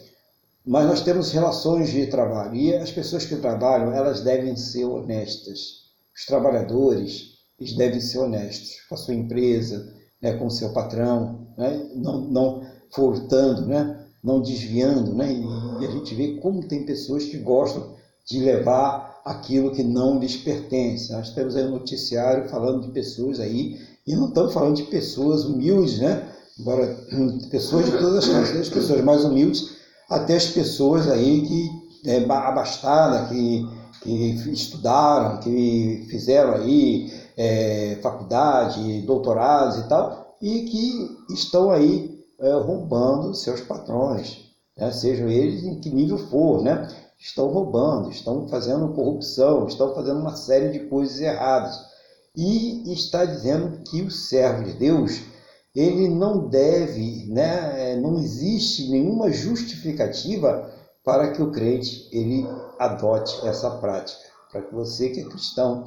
mas nós temos relações de trabalho e as pessoas que trabalham elas devem ser honestas. Os trabalhadores eles devem ser honestos com a sua empresa, né, com seu patrão, né, não, não furtando, né, não desviando. Né, e a gente vê como tem pessoas que gostam de levar aquilo que não lhes pertence. Nós temos aí um noticiário falando de pessoas aí, e não estamos falando de pessoas humildes, né? Embora pessoas de todas as classes, as pessoas mais humildes, até as pessoas aí que é, abastadas, que, que estudaram, que fizeram aí é, faculdade, doutorados e tal, e que estão aí é, roubando seus patrões, né? sejam eles em que nível for, né? estão roubando, estão fazendo corrupção, estão fazendo uma série de coisas erradas. E está dizendo que o servo de Deus, ele não deve, né, não existe nenhuma justificativa para que o crente ele adote essa prática. Para que você que é cristão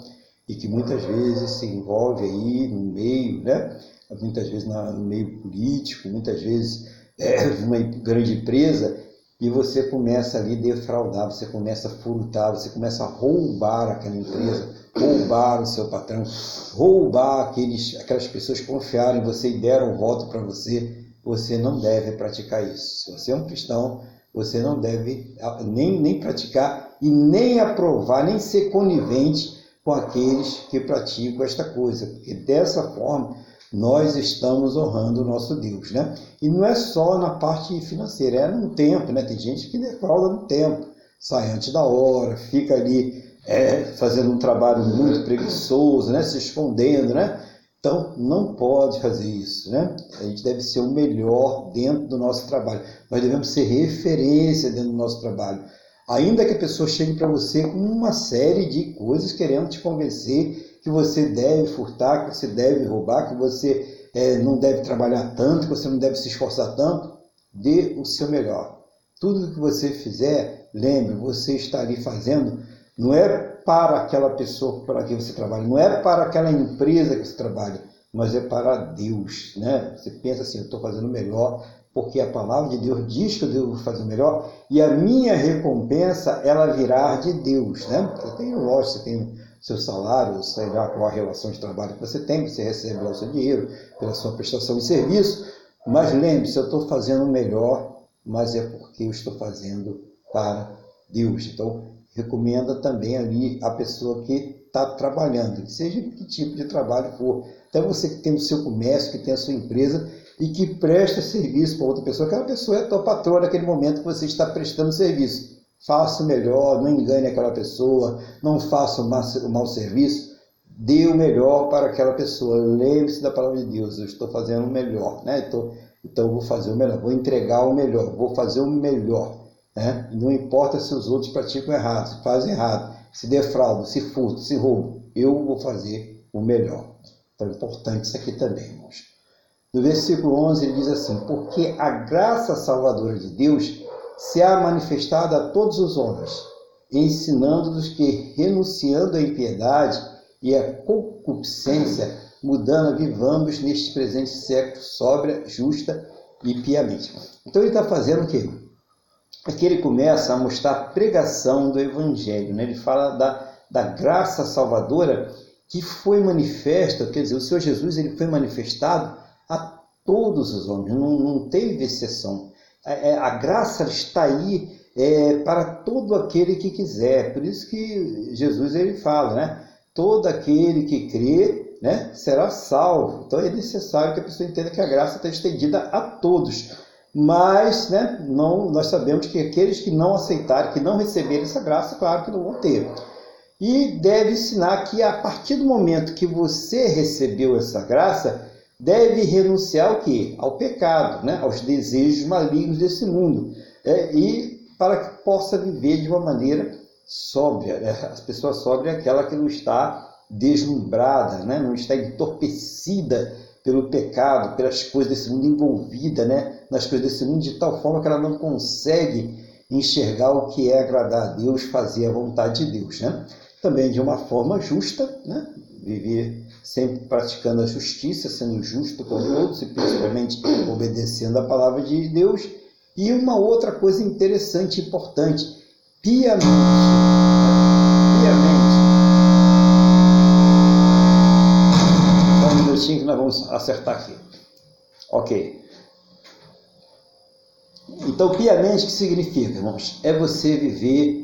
e que muitas vezes se envolve aí no meio, né, muitas vezes no meio político, muitas vezes é, numa grande empresa, e você começa ali a defraudar, você começa a furtar, você começa a roubar aquela empresa, roubar o seu patrão, roubar aqueles, aquelas pessoas que confiaram em você e deram voto para você, você não deve praticar isso. Se você é um cristão, você não deve nem, nem praticar e nem aprovar, nem ser conivente com aqueles que praticam esta coisa, porque dessa forma nós estamos honrando o nosso Deus, né? E não é só na parte financeira, é no tempo, né? Tem gente que defrauda no tempo, sai antes da hora, fica ali é, fazendo um trabalho muito preguiçoso, né? Se escondendo, né? Então, não pode fazer isso, né? A gente deve ser o melhor dentro do nosso trabalho. Nós devemos ser referência dentro do nosso trabalho. Ainda que a pessoa chegue para você com uma série de coisas querendo te convencer que você deve furtar, que você deve roubar, que você é, não deve trabalhar tanto, que você não deve se esforçar tanto, dê o seu melhor. Tudo que você fizer, lembre, você está ali fazendo, não é para aquela pessoa para quem você trabalha, não é para aquela empresa que você trabalha, mas é para Deus. Né? Você pensa assim, eu estou fazendo melhor, porque a palavra de Deus diz que eu devo fazer melhor, e a minha recompensa, ela virá de Deus. Né? Você tem, lógico, você tem seu salário, sei lá qual a relação de trabalho que você tem, você recebe lá o seu dinheiro pela sua prestação de serviço, mas lembre-se, eu estou fazendo o melhor, mas é porque eu estou fazendo para Deus. Então, recomenda também ali a pessoa que está trabalhando, seja que tipo de trabalho for. Até você que tem o seu comércio, que tem a sua empresa e que presta serviço para outra pessoa, aquela pessoa é a tua patroa naquele momento que você está prestando serviço faça o melhor, não engane aquela pessoa, não faça o mau, serviço, dê o melhor para aquela pessoa. Lembre-se da palavra de Deus, eu estou fazendo o melhor, né? Então, então eu vou fazer o melhor, vou entregar o melhor, vou fazer o melhor. Né? Não importa se os outros praticam errado, se fazem errado, se defraudam, se furtam, se roubam, eu vou fazer o melhor. Então é importante isso aqui também, irmãos. No versículo 11 ele diz assim: Porque a graça salvadora de Deus se há manifestado a todos os homens, ensinando-nos que, renunciando à impiedade e à concupiscência, mudando, vivamos neste presente século sóbria, justa e piamente. Então ele está fazendo o quê? Aqui ele começa a mostrar a pregação do Evangelho, né? ele fala da, da graça salvadora que foi manifesta, quer dizer, o Senhor Jesus ele foi manifestado a todos os homens, não, não teve exceção. É, é, a graça está aí é, para todo aquele que quiser. Por isso que Jesus ele fala, né? Todo aquele que crê, né, será salvo. Então é necessário que a pessoa entenda que a graça está estendida a todos. Mas, né, não, nós sabemos que aqueles que não aceitarem, que não receberem essa graça, claro que não vão ter. E deve ensinar que a partir do momento que você recebeu essa graça, deve renunciar ao quê? Ao pecado, né? aos desejos malignos desse mundo. É, e para que possa viver de uma maneira sóbria. Né? A pessoa sóbria é aquela que não está deslumbrada, né? não está entorpecida pelo pecado, pelas coisas desse mundo, envolvida né? nas coisas desse mundo, de tal forma que ela não consegue enxergar o que é agradar a Deus, fazer a vontade de Deus. Né? Também de uma forma justa, né? viver sempre praticando a justiça, sendo justo com todos e principalmente obedecendo a palavra de Deus. E uma outra coisa interessante e importante, piamente. Piamente. Só um minutinho que nós vamos acertar aqui. Ok. Então, piamente, que significa, irmãos? É você viver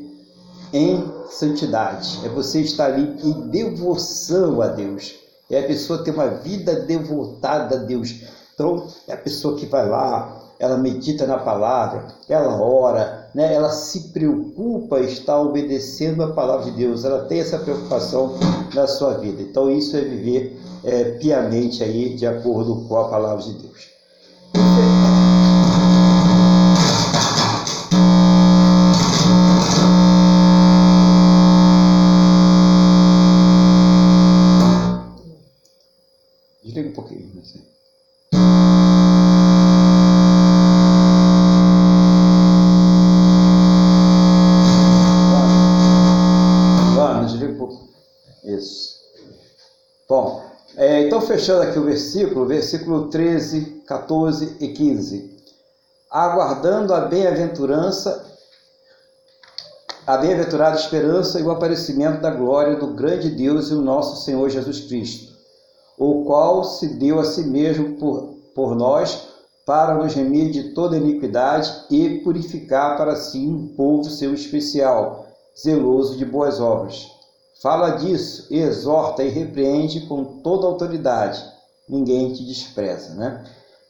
em santidade, é você estar ali em devoção a Deus, é a pessoa ter uma vida devotada a Deus. Então, é a pessoa que vai lá, ela medita na palavra, ela ora, né? ela se preocupa em estar obedecendo a palavra de Deus, ela tem essa preocupação na sua vida. Então, isso é viver é, piamente aí, de acordo com a palavra de Deus. Fechando aqui o versículo, versículo 13, 14 e 15. Aguardando a bem-aventurança, a bem-aventurada esperança e o aparecimento da glória do grande Deus e o nosso Senhor Jesus Cristo, o qual se deu a si mesmo por, por nós para nos remir de toda iniquidade e purificar para si um povo seu especial, zeloso de boas obras. Fala disso, exorta e repreende com toda autoridade. Ninguém te despreza, né?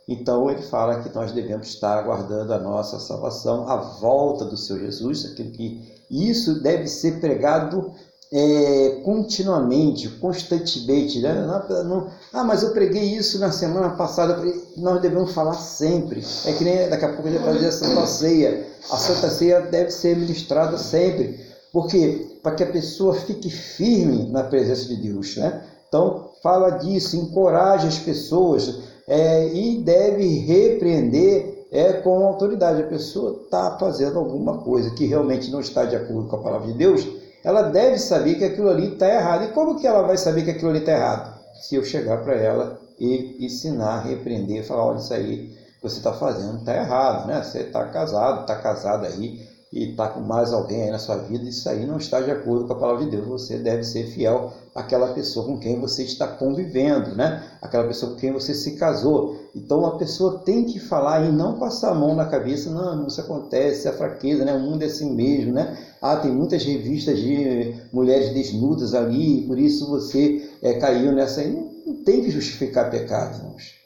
Então ele fala que nós devemos estar aguardando a nossa salvação, a volta do Senhor Jesus, aquilo que isso deve ser pregado é, continuamente, constantemente. Né? Não, não, ah, mas eu preguei isso na semana passada. Nós devemos falar sempre. É que nem daqui a pouco a gente vai fazer a Santa Ceia. A Santa Ceia deve ser ministrada sempre. Porque para que a pessoa fique firme na presença de Deus, né? Então fala disso, encoraja as pessoas é, e deve repreender é, com autoridade. A pessoa está fazendo alguma coisa que realmente não está de acordo com a palavra de Deus, ela deve saber que aquilo ali está errado. E como que ela vai saber que aquilo ali está errado? Se eu chegar para ela e ensinar, repreender, falar, olha, isso aí que você está fazendo está errado, né? Você está casado, está casado aí, e está com mais alguém aí na sua vida, isso aí não está de acordo com a palavra de Deus. Você deve ser fiel àquela pessoa com quem você está convivendo, né? Aquela pessoa com quem você se casou. Então a pessoa tem que falar e não passar a mão na cabeça, não, isso acontece, é fraqueza, né? O mundo é assim mesmo, né? Ah, tem muitas revistas de mulheres desnudas ali, por isso você é, caiu nessa. Não, não tem que justificar pecado, irmãos.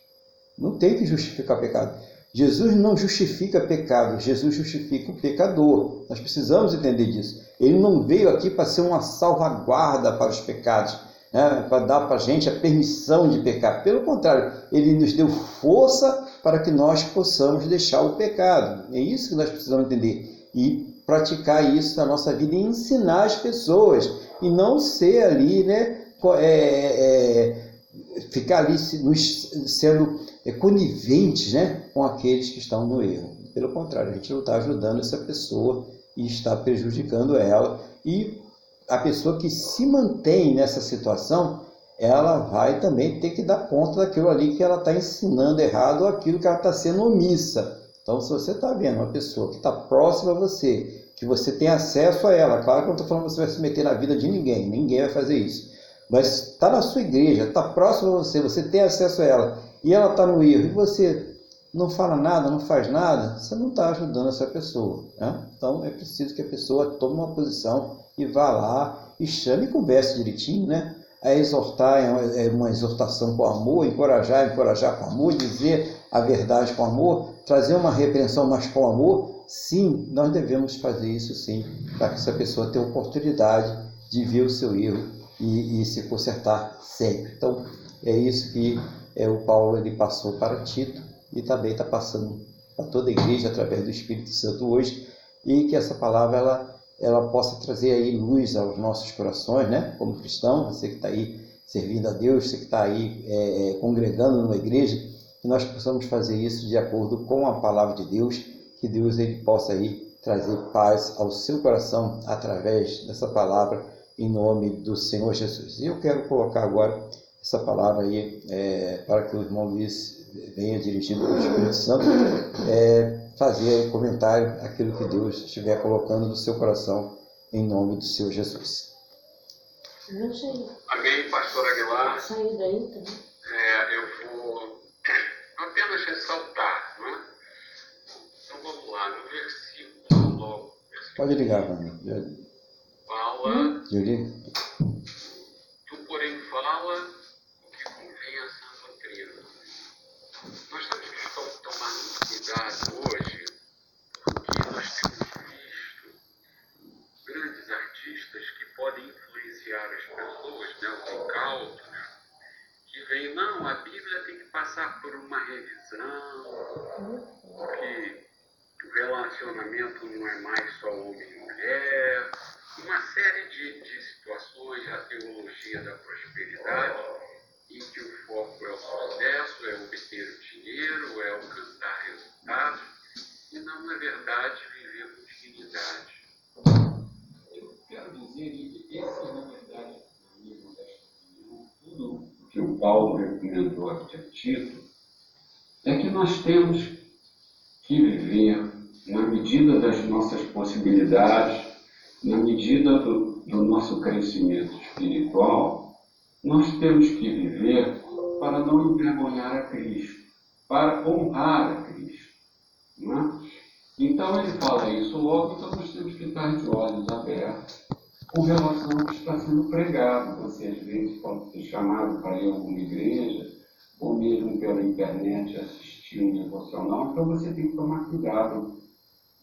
Não tem que justificar pecado. Jesus não justifica pecado, Jesus justifica o pecador. Nós precisamos entender disso. Ele não veio aqui para ser uma salvaguarda para os pecados, né? para dar para a gente a permissão de pecar. Pelo contrário, ele nos deu força para que nós possamos deixar o pecado. É isso que nós precisamos entender. E praticar isso na nossa vida e ensinar as pessoas. E não ser ali, né? É, é, ficar ali sendo coniventes né, com aqueles que estão no erro. Pelo contrário, a gente não está ajudando essa pessoa e está prejudicando ela. E a pessoa que se mantém nessa situação, ela vai também ter que dar conta daquilo ali que ela está ensinando errado ou aquilo que ela está sendo omissa. Então, se você está vendo uma pessoa que está próxima a você, que você tem acesso a ela, claro que eu não estou falando que você vai se meter na vida de ninguém, ninguém vai fazer isso mas está na sua igreja, está próximo a você, você tem acesso a ela, e ela está no erro, e você não fala nada, não faz nada, você não está ajudando essa pessoa. Né? Então é preciso que a pessoa tome uma posição e vá lá e chame e converse direitinho, né? A exortar é é uma exortação com amor, encorajar, encorajar com amor, dizer a verdade com amor, trazer uma repreensão, mas com amor. Sim, nós devemos fazer isso sim, para que essa pessoa tenha oportunidade de ver o seu erro e, e se consertar sempre. Então, é isso que é, o Paulo ele passou para Tito e também está passando para toda a igreja através do Espírito Santo hoje, e que essa palavra ela, ela possa trazer aí luz aos nossos corações, né? Como cristão, você que está aí servindo a Deus, você que está aí é, é, congregando numa igreja, que nós possamos fazer isso de acordo com a palavra de Deus, que Deus ele possa aí trazer paz ao seu coração através dessa palavra em nome do Senhor Jesus. E eu quero colocar agora essa palavra aí é, para que o irmão Luiz venha dirigido pelo Espírito Santo, é, fazer comentário aquilo que Deus estiver colocando no seu coração em nome do Senhor Jesus. Amém, pastor Aguilar. Saiu daí também. Então. É, eu vou apenas ressaltar, né? Então vamos lá, no versículo logo. Versículo Pode ligar, mano. Fala. Hum? Tu, porém, fala o que convém a sã doutrina. Nós temos que tomar muito cuidado hoje, porque nós temos visto grandes artistas que podem influenciar as pessoas, né, os incautos, que vêm, não, a Bíblia tem que passar por uma revisão, porque o relacionamento não é mais só homem e mulher, uma série de, de situações, a teologia da prosperidade, em que o foco é o sucesso, é obter o dinheiro, é alcançar resultados, e não, na verdade, viver com dignidade. Eu quero dizer que esse, na verdade, na tudo que o Paulo recomendou a Tito, é que nós temos que viver na medida das nossas possibilidades, na medida do, do nosso crescimento espiritual, nós temos que viver para não envergonhar a Cristo, para honrar a Cristo. É? Então ele fala isso logo, então nós temos que estar de olhos abertos com relação ao que está sendo pregado. Você às vezes pode ser chamado para ir a alguma igreja, ou mesmo pela internet assistir um devocional, então você tem que tomar cuidado.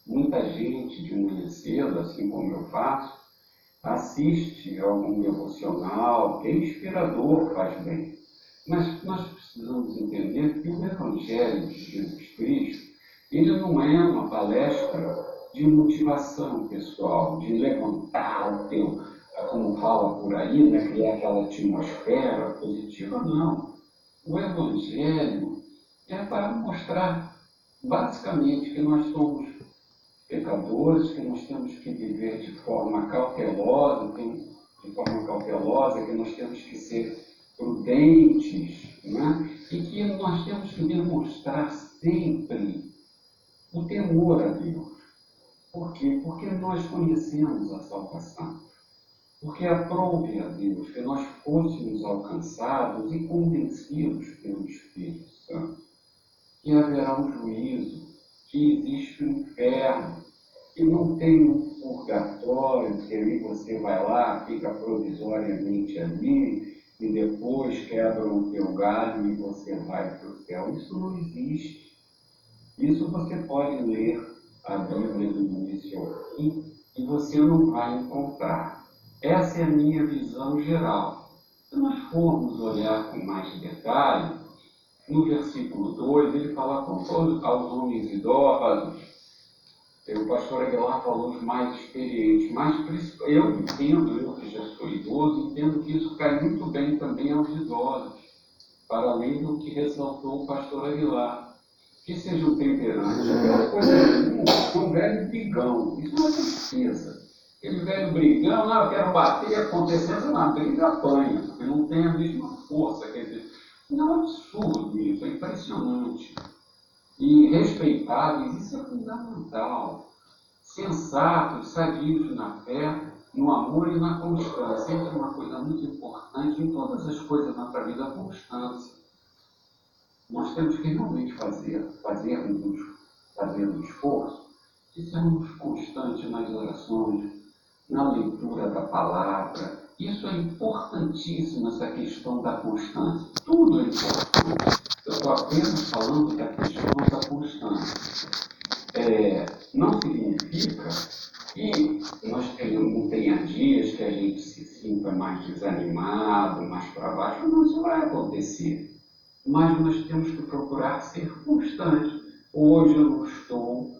Muita gente de manhã cedo, assim como eu faço, assiste algum devocional, que é inspirador, faz bem. Mas nós precisamos entender que o Evangelho de Jesus Cristo, ele não é uma palestra de motivação pessoal, de levantar o teu, como fala por aí, né, criar aquela atmosfera positiva, não. O Evangelho é para mostrar, basicamente, que nós somos pecadores, que nós temos que viver de forma cautelosa, de forma cautelosa, que nós temos que ser prudentes, né? e que nós temos que demonstrar sempre o temor a Deus. Por quê? Porque nós conhecemos a salvação. Porque aprove a Deus que nós fôssemos alcançados e convencidos pelo Espírito Santo que haverá um juízo, que existe o um inferno, que não tem um purgatório, que aí você vai lá, fica provisoriamente ali, e depois quebram o teu galho e você vai para o céu. Isso não existe. Isso você pode ler a Bíblia do início ao fim e você não vai encontrar. Essa é a minha visão geral. Se nós formos olhar com mais detalhe, no versículo 2 ele fala todos aos homens idosos, o pastor Aguilar falou os mais experientes, mas eu entendo, eu que já sou idoso, entendo que isso cai muito bem também aos idosos, para além do que ressaltou o pastor Aguilar. Que sejam temperantes, aquela coisa de um, um velho brigão, isso não é tristeza. Aquele velho brigão, não, eu quero bater, acontecendo na briga, apanha, porque não tem a mesma força. Quer dizer, é um absurdo isso, é impressionante e respeitáveis, isso é fundamental. Sensatos, sadios na fé, no amor e na constância. É uma coisa muito importante em todas as coisas na nossa vida, a constância. Nós temos que realmente fazer, fazermos, fazer um esforço de sermos constantes nas orações, na leitura da palavra. Isso é importantíssimo, essa questão da constância. Tudo é importante. Eu estou apenas falando da questão da constância. É, não significa que nós tenhamos, tenha dias que a gente se sinta mais desanimado, mais para baixo. Não, isso vai acontecer. Mas nós temos que procurar ser constantes. Hoje eu não estou,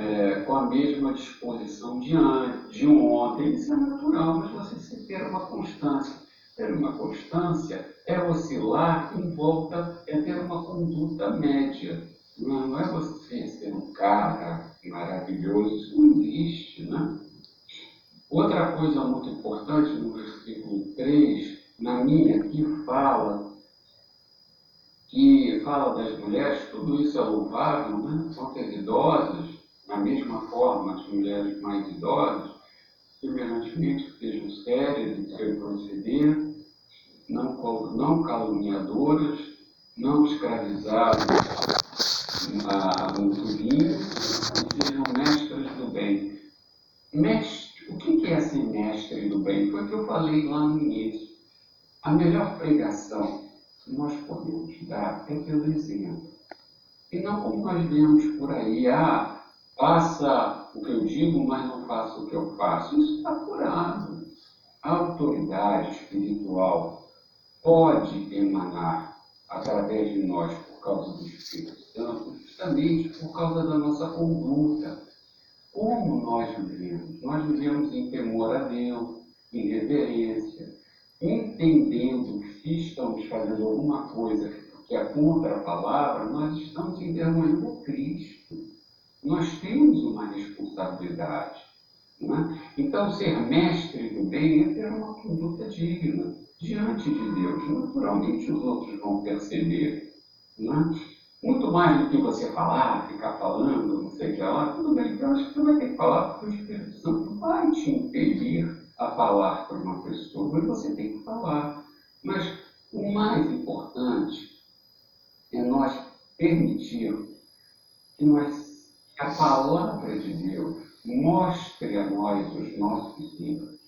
é, com a mesma disposição de, antes, de ontem. Isso é natural, mas você ter uma constância. Ter uma constância é oscilar em volta, é ter uma conduta média. Não, não é você ser um cara maravilhoso, isso não existe, né? Outra coisa muito importante no versículo 3, na minha, que fala que fala das mulheres, tudo isso é louvável, né? São as idosas, da mesma forma as mulheres mais idosas, semelhantemente sejam sérias em seu proceder, não, não caluniadoras, não escravizadas a muito vinho, e sejam mestras do bem. Mestre, o que é ser mestre do bem? Foi o que eu falei lá no início. A melhor pregação que nós podemos dar é pelo exemplo. E não como nós vemos por aí, ah, faça o que eu digo, mas não faça o que eu faço. Isso está curado. A autoridade espiritual pode emanar através de nós por causa do Espírito Santo, justamente por causa da nossa conduta. Como nós vivemos? Nós vivemos em temor a Deus, em reverência, entendendo que se estamos fazendo alguma coisa que é contra a palavra, nós estamos envergonhando Cristo. Nós temos uma responsabilidade. É? Então, ser mestre do bem é ter uma conduta digna diante de Deus. Naturalmente, os outros vão perceber. É? Muito mais do que você falar, ficar falando, não sei o que lá, tudo bem, eu acho que você vai ter que falar porque o Espírito Santo vai te impedir a falar para uma pessoa, mas você tem que falar. Mas o mais importante é nós permitir que, nós, a palavra de Deus mostre a nós os nossos erros,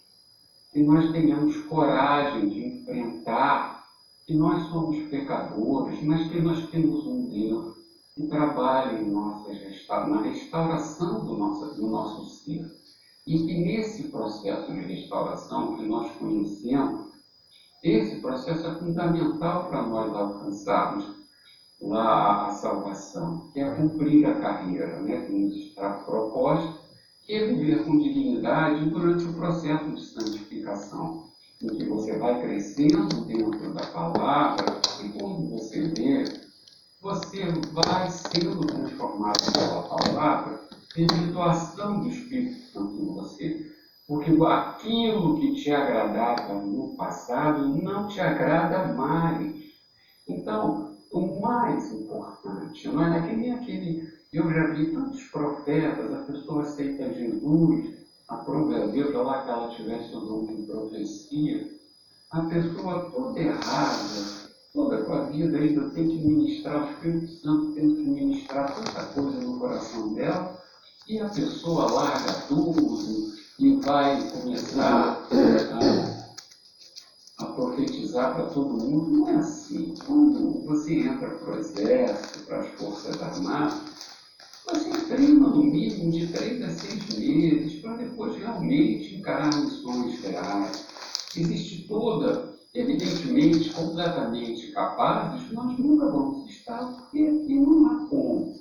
que nós tenhamos coragem de enfrentar que nós somos pecadores, mas que nós temos um Deus que trabalha em nossa na restauração do nosso, do nosso ser. E que nesse processo de restauração que nós conhecemos, esse processo é fundamental para nós alcançarmos lá a salvação, que é cumprir a carreira né, que nos está proposta, que é viver com dignidade durante o processo de santificação em que você vai crescendo dentro da palavra e quando você vê, você vai sendo transformado pela palavra devido à ação do Espírito Santo em você. Porque aquilo que te agradava no passado não te agrada mais. Então, o mais importante, não é, que nem aquele. Eu já vi tantos profetas, a pessoa aceita Jesus, aprove a Deus, lá que ela tivesse o nome de profecia, a pessoa toda errada, toda a sua vida ainda tem que ministrar, o Espírito Santo tem que ministrar tanta coisa no coração dela, e a pessoa larga tudo e vai começar a, a profetizar para todo mundo. Não é assim. Quando você entra para o exército, para as forças armadas, você treina no mínimo de três a seis meses para depois realmente encarar missões reais. Existe toda, evidentemente, completamente capazes, nós nunca vamos estar, porque aqui não há como.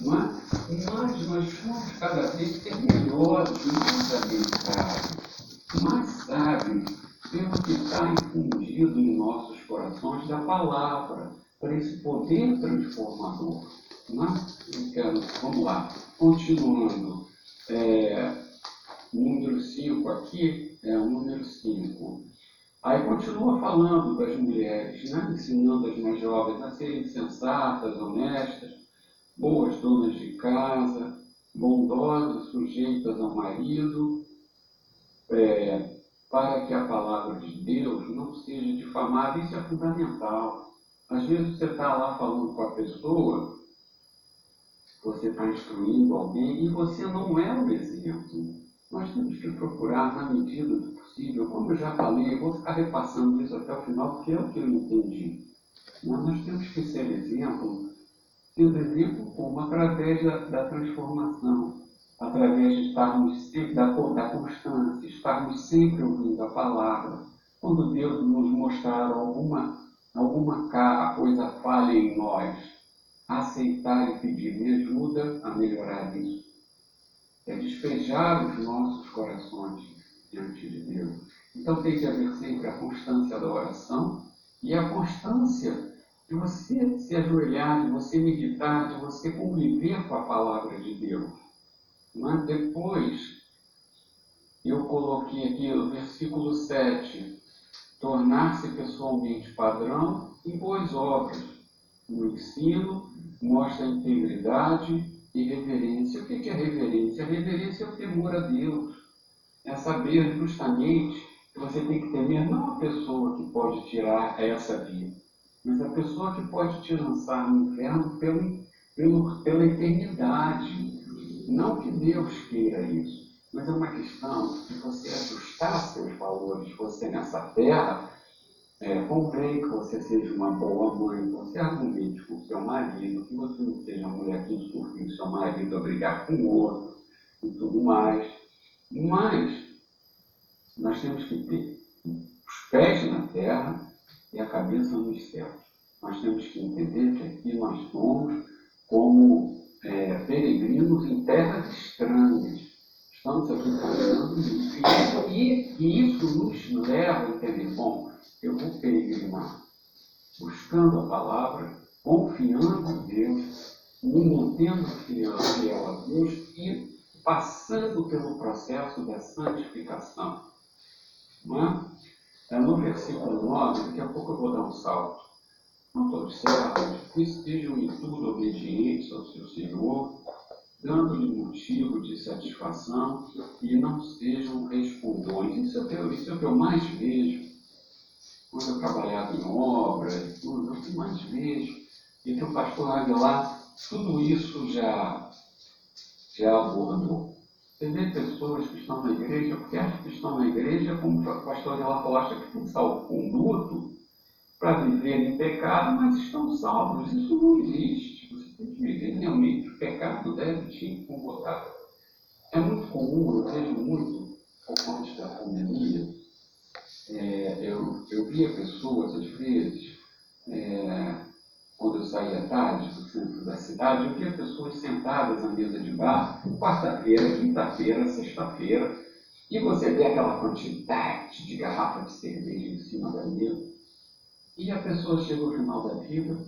Não é? Mas nós somos cada vez ter melhores, mais habilitados, mais sábios, pelo que está infundido em nossos corações da palavra, para esse poder transformador. Então, vamos lá, continuando. É, número 5 aqui é o número 5. Aí continua falando das mulheres, né? ensinando as mais jovens a serem sensatas, honestas, boas donas de casa, bondosas, sujeitas ao marido, é, para que a palavra de Deus não seja difamada. Isso é fundamental. Às vezes você está lá falando com a pessoa você está instruindo alguém e você não é o exemplo. Nós temos que procurar, na medida do possível, como eu já falei, eu vou ficar repassando isso até o final, porque é o que eu entendi. Mas nós temos que ser exemplo, sendo exemplo como? Através da, da transformação, através de estarmos sempre, da, da constância, estarmos sempre ouvindo a palavra. Quando Deus nos mostrar alguma, alguma coisa falha em nós, aceitar e pedir me ajuda a melhorar isso. é despejar os nossos corações diante de Deus. Então tem que haver sempre a constância da oração e a constância de você se ajoelhar, de você meditar, de você conviver com a palavra de Deus. Mas depois, eu coloquei aqui o versículo 7, tornar-se pessoalmente padrão em boas obras. No ensino, mostra integridade e reverência. O que é reverência? A reverência é o temor a Deus. É saber justamente que você tem que temer não a pessoa que pode tirar essa vida, mas a pessoa que pode te lançar no inferno pelo, pelo, pela eternidade. Não que Deus queira isso, mas é uma questão de você ajustar seus valores. Você nessa terra, é, que você seja uma boa mãe, você argumente com seu marido, que você não seja uma mulher que insulte o seu marido a brigar com o outro e tudo mais. Mas nós temos que ter os pés na terra e a cabeça nos céus. Nós temos que entender que aqui nós somos como é, peregrinos em terras estranhas. Estamos aqui caminhando e, e isso nos leva a entender, bom, eu vou peregrinar, buscando a palavra, confiando em Deus, me mantendo fiel, fiel a Deus e passando pelo processo da santificação. Não é? É no versículo 9, daqui a pouco eu vou dar um salto. Todos servos, estejam em tudo obedientes ao seu Senhor, dando-lhe motivo de satisfação e não sejam respondões. Isso é, o, isso é o que eu mais vejo quando eu trabalhava em obra e tudo, é o que mais vejo. E que o pastor Aguilar, tudo isso já, já abordou. Você vê pessoas que estão na igreja, porque acham que estão na igreja, como o pastor de lá acha que tem salvo-conduto para viver em pecado, mas estão salvos. Isso não existe. Você tem que viver realmente. O pecado deve te incomodar. É muito comum, eu vejo muito, por conta da pandemia, é, eu, eu via pessoas, às vezes, é, quando eu saía tarde do centro da cidade, eu via pessoas sentadas à mesa de bar, quarta-feira, quinta-feira, sexta-feira, e você vê aquela quantidade de garrafa de cerveja em cima da mesa. E a pessoa chega ao final da vida,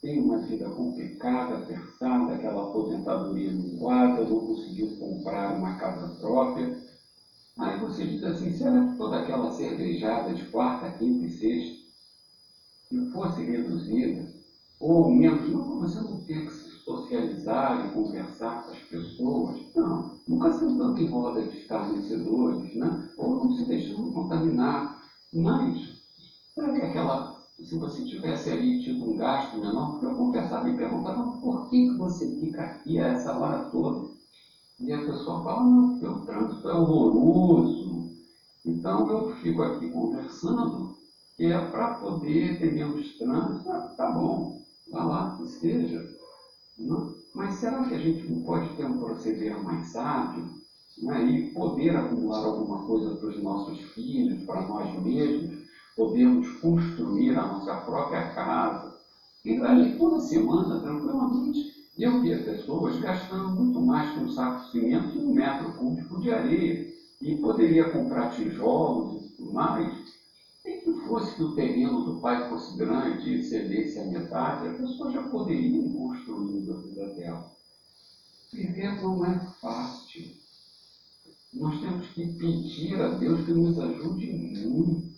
tem uma vida complicada, apertada, aquela aposentadoria no guarda, não conseguiu comprar uma casa própria. Aí você diz assim, será que toda aquela cervejada de quarta, quinta e sexta, se fosse reduzida, ou menos, não, você não tem que se socializar e conversar com as pessoas. Não, nunca sentando em roda de escarnecedores, né? ou não se deixando contaminar. Mas, será que aquela, se você tivesse ali tido um gasto menor, porque eu conversava e perguntava, por que, que você fica aqui a essa hora toda? E a pessoa fala, não, porque o trânsito é horroroso. Então eu fico aqui conversando, que é para poder ter menos trânsito, ah, tá bom vá lá, que seja. Não? Mas será que a gente não pode ter um proceder mais sábio né? e poder acumular alguma coisa para os nossos filhos, para nós mesmos, podermos construir a nossa própria casa? E ali toda semana, tranquilamente, eu via pessoas gastando muito mais com um saco de cimento e um metro cúbico de areia. E poderia comprar tijolos e tudo mais e que fosse que o terreno do pai fosse grande e cedesse a metade, a pessoa já poderia ir construindo a vida dela. Viver não é fácil. Nós temos que pedir a Deus que nos ajude muito.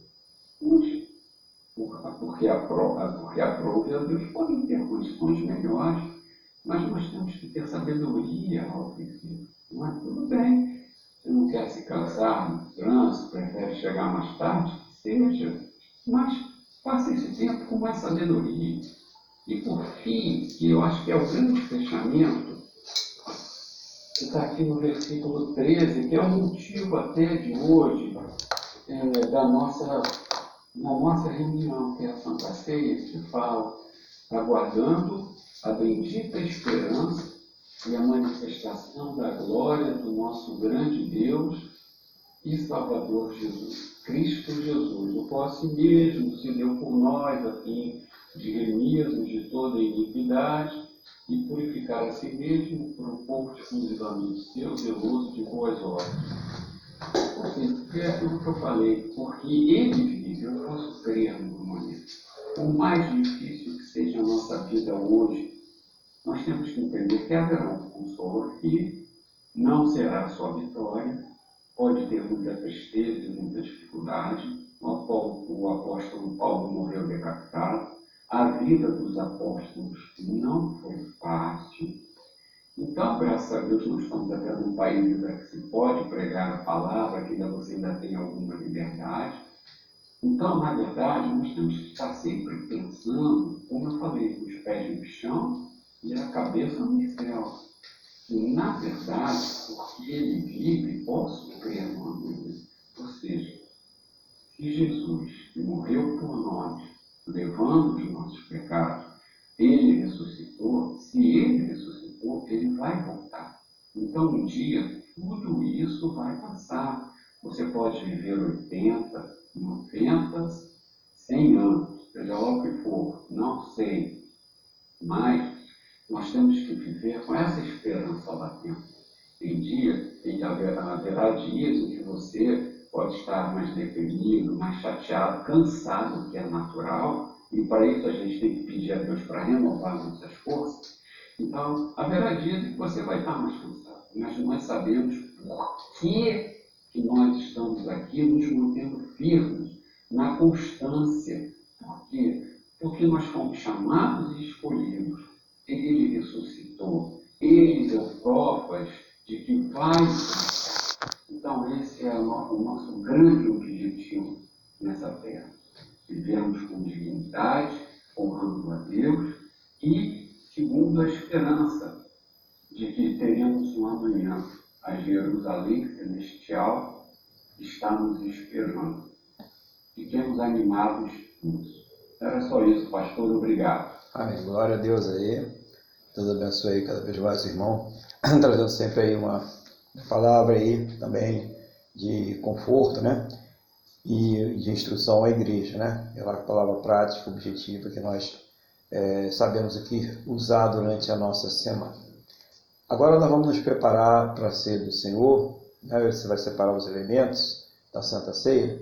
Porque, aprove, porque aprove a Deus podem ter condições melhores, mas nós temos que ter sabedoria ao. Não é tudo bem. Você não quer se cansar no trânsito, prefere chegar mais tarde, seja, mas passe esse tempo com mais sabedoria. E por fim, que eu acho que é o grande fechamento, está aqui no versículo 13, que é o motivo até de hoje é, da nossa, da nossa reunião, que é a Santa Ceia, que fala, aguardando a bendita esperança e a manifestação da glória do nosso grande Deus e Salvador Jesus. Cristo Jesus, o qual a si mesmo se deu por nós a fim de remir-nos de toda iniquidade e purificar a si mesmo por um pouco fundilamento seu, zeloso de boas obras. Assim, é aquilo que eu falei, porque ele vive, eu posso crer no momento. Por mais difícil que seja a nossa vida hoje, nós temos que entender que haverá um consolo que não será só vitória, pode ter muita tristeza e muita dificuldade. O apóstolo Paulo morreu decapitado, a vida dos apóstolos não foi fácil. Então, graças a Deus, nós estamos até num país em que se pode pregar a palavra, que ainda você ainda tem alguma liberdade. Então, na verdade, nós temos que estar sempre pensando, como eu falei, os pés no chão e a cabeça no céu. E, na verdade, porque ele vive, posso crer numa coisa. Ou seja, se Jesus, que morreu por nós, levando os nossos pecados, ele ressuscitou, se ele ressuscitou, ele vai voltar. Então, um dia, tudo vai passar. Você pode viver 80, 90, 100 anos, seja lá o que for, não sei. Mas nós temos que viver com essa esperança latente. Tem dia, tem haverá, haverá dias em que você pode estar mais deprimido, mais chateado, cansado, que é natural, e para isso a gente tem que pedir a Deus para renovar nossas forças. Então, haverá dias em que você vai estar mais cansado, mas nós sabemos por que, nós estamos aqui nos mantendo firmes na constância. Por quê? Porque nós fomos chamados e escolhidos. Ele ressuscitou. Ele deu provas de que vai então, esse é o nosso grande objetivo nessa terra. Vivemos com dignidade, honrando a Deus e segundo a esperança de que teremos um amanhã a Jerusalém celestial está nos esperando. Fiquemos animados nisso. Era só isso, pastor. Obrigado. Amém. Glória a Deus aí. Deus abençoe cada vez mais, irmão. Trazendo sempre aí uma palavra aí também de conforto, né? E de instrução à igreja, né? Uma palavra prática, objetiva que nós é, sabemos aqui usar durante a nossa semana. Agora nós vamos nos preparar para a ceia do Senhor, né? Você vai separar os elementos da Santa Ceia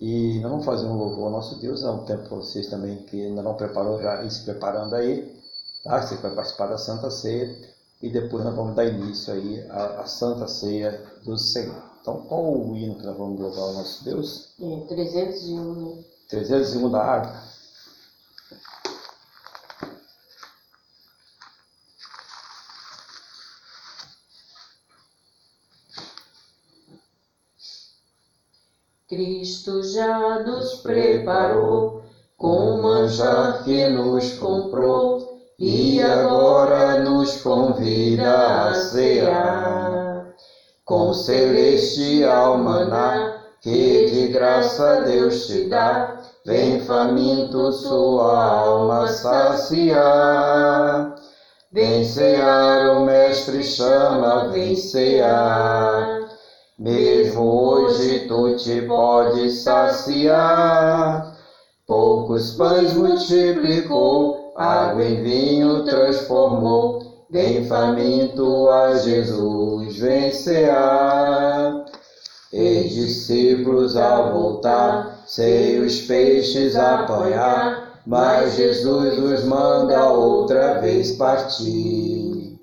e nós vamos fazer um louvor ao nosso Deus. É um tempo para vocês também que ainda não preparou, já ir se preparando aí, tá? Você vai participar da Santa Ceia e depois nós vamos dar início aí à, à Santa Ceia do Senhor. Então, qual o hino que nós vamos louvar ao nosso Deus? É, 301. 301 da harpa. Cristo já nos preparou com manjar que nos comprou e agora nos convida a cear com celestial maná que de graça Deus te dá. Vem faminto sua alma saciar. Vem cear, o Mestre chama, vem cear. Hoje tu te podes saciar. Poucos pães multiplicou, água em vinho transformou. Vem faminto a Jesus, vem cear. E discípulos ao voltar, sei os peixes apanhar, mas Jesus os manda outra vez partir.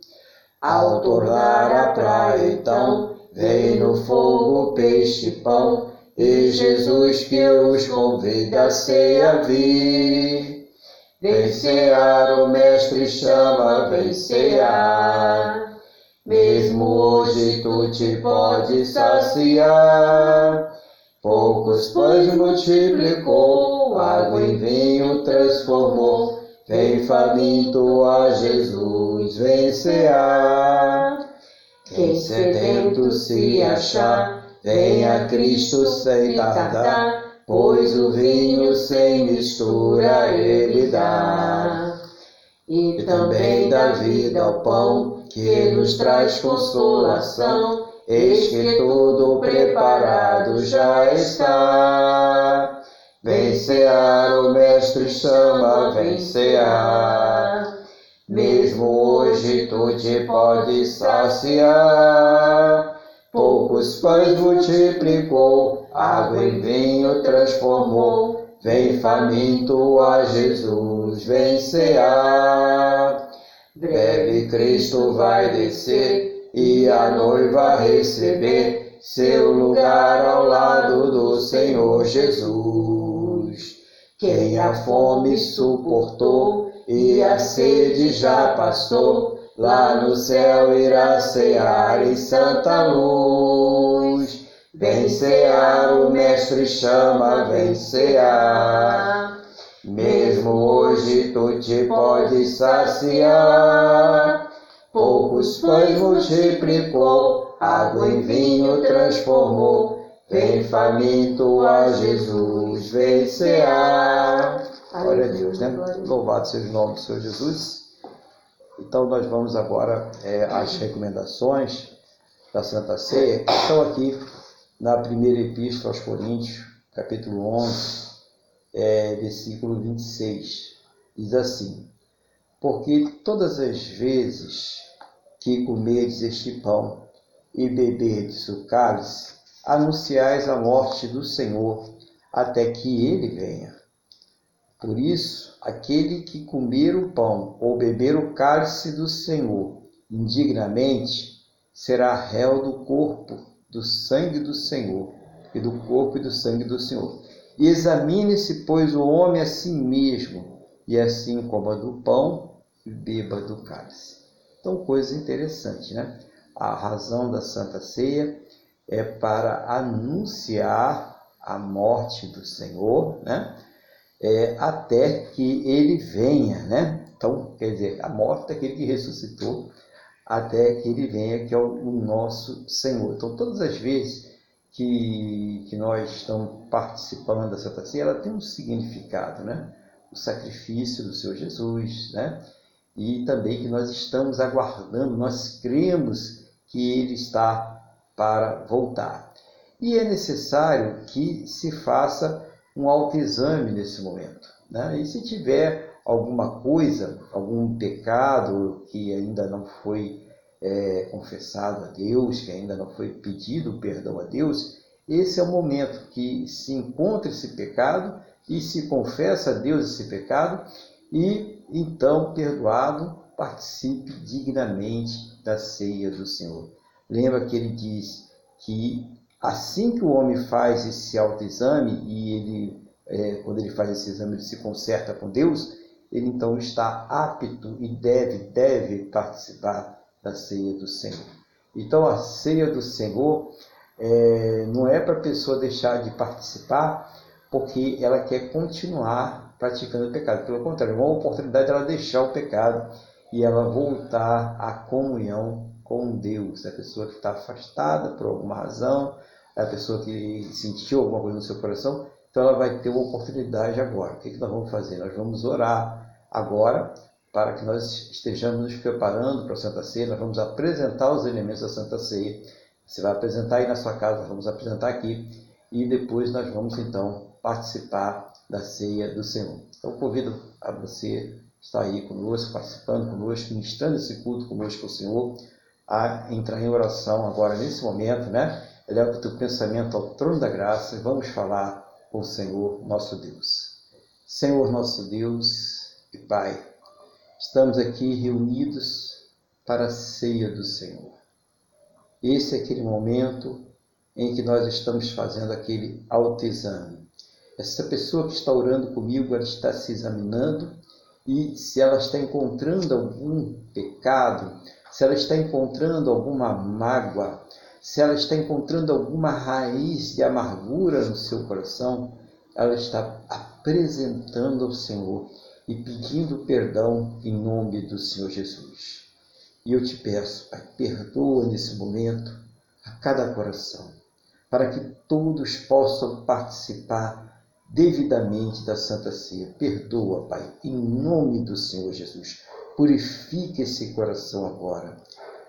Ao tornar a praia então, vem fogo peixe pão, e Jesus que os convida a ceia vir. Vem cear, o mestre chama, vem cear. Mesmo hoje tu te podes saciar. Poucos pães multiplicou, água em vinho transformou. Vem faminto a Jesus, vem cear. Quem sedento se achar, vem a Cristo sem tardar, pois o vinho sem mistura ele dá. E também dá vida ao pão, que nos traz consolação, eis que tudo preparado já está. Vem cear, o Mestre chama, vem cear. Mesmo hoje tu te podes saciar. Poucos pães multiplicou, água em vinho transformou. Vem faminto a Jesus, vem. Breve Cristo vai descer e a noiva receber seu lugar ao lado do Senhor Jesus. Quem a fome suportou e a sede já passou, lá no céu irá cear em santa luz. Vem cear, o Mestre chama, vem cear. Mesmo hoje tu te podes saciar. Poucos pães multiplicou, água em vinho transformou. Vem faminto a Jesus, vem cear. Glória a Deus, né? Louvado seja o nome do Senhor Jesus. Então nós vamos agora é, às recomendações da Santa Ceia, que estão aqui na primeira epístola aos Coríntios, capítulo 11, é, versículo 26. Diz assim: Porque todas as vezes que comerdes este pão e beberdes o cálice, anunciais a morte do Senhor até que ele venha. Por isso, aquele que comer o pão ou beber o cálice do Senhor indignamente será réu do corpo, do sangue do Senhor e do corpo e do sangue do Senhor. Examine-se, pois, o homem a si mesmo, e assim coma do pão e beba do cálice. Então, coisa interessante, né? A razão da Santa Ceia é para anunciar a morte do Senhor, né? É, até que ele venha, né? Então, quer dizer, a morte daquele que ressuscitou, até que ele venha, que é o, o nosso Senhor. Então, todas as vezes que, que nós estamos participando da Santa Ceia, ela tem um significado, né? O sacrifício do Senhor Jesus, né? E também que nós estamos aguardando, nós cremos que Ele está para voltar. E é necessário que se faça um autoexame nesse momento. Né? E se tiver alguma coisa, algum pecado que ainda não foi é, confessado a Deus, que ainda não foi pedido perdão a Deus, esse é o momento que se encontra esse pecado e se confessa a Deus esse pecado e então, perdoado, participe dignamente da ceia do Senhor. Lembra que ele diz que assim que o homem faz esse autoexame e ele, é, quando ele faz esse exame, ele se conserta com Deus, ele então está apto e deve, deve participar da ceia do Senhor. Então a ceia do Senhor é, não é para a pessoa deixar de participar porque ela quer continuar praticando o pecado. Pelo contrário, é uma oportunidade dela deixar o pecado e ela voltar à comunhão com Deus. A pessoa que está afastada por alguma razão, a pessoa que sentiu alguma coisa no seu coração, então ela vai ter uma oportunidade agora. O que, que nós vamos fazer? Nós vamos orar agora para que nós estejamos nos preparando para a Santa Ceia, nós vamos apresentar os elementos da Santa Ceia. Você vai apresentar aí na sua casa, vamos apresentar aqui e depois nós vamos então participar da ceia do Senhor. Então convido a você estar aí conosco, participando conosco, ministrando esse culto conosco ao Senhor, a entrar em oração agora nesse momento, né? Eleva o teu pensamento ao trono da graça e vamos falar com o Senhor nosso Deus. Senhor nosso Deus e Pai, estamos aqui reunidos para a ceia do Senhor. Esse é aquele momento em que nós estamos fazendo aquele autoexame. Essa pessoa que está orando comigo, ela está se examinando e se ela está encontrando algum pecado, se ela está encontrando alguma mágoa, se ela está encontrando alguma raiz de amargura no seu coração, ela está apresentando ao Senhor e pedindo perdão em nome do Senhor Jesus. E eu te peço, Pai, perdoa nesse momento a cada coração, para que todos possam participar devidamente da Santa Ceia. Perdoa, Pai, em nome do Senhor Jesus. Purifique esse coração agora.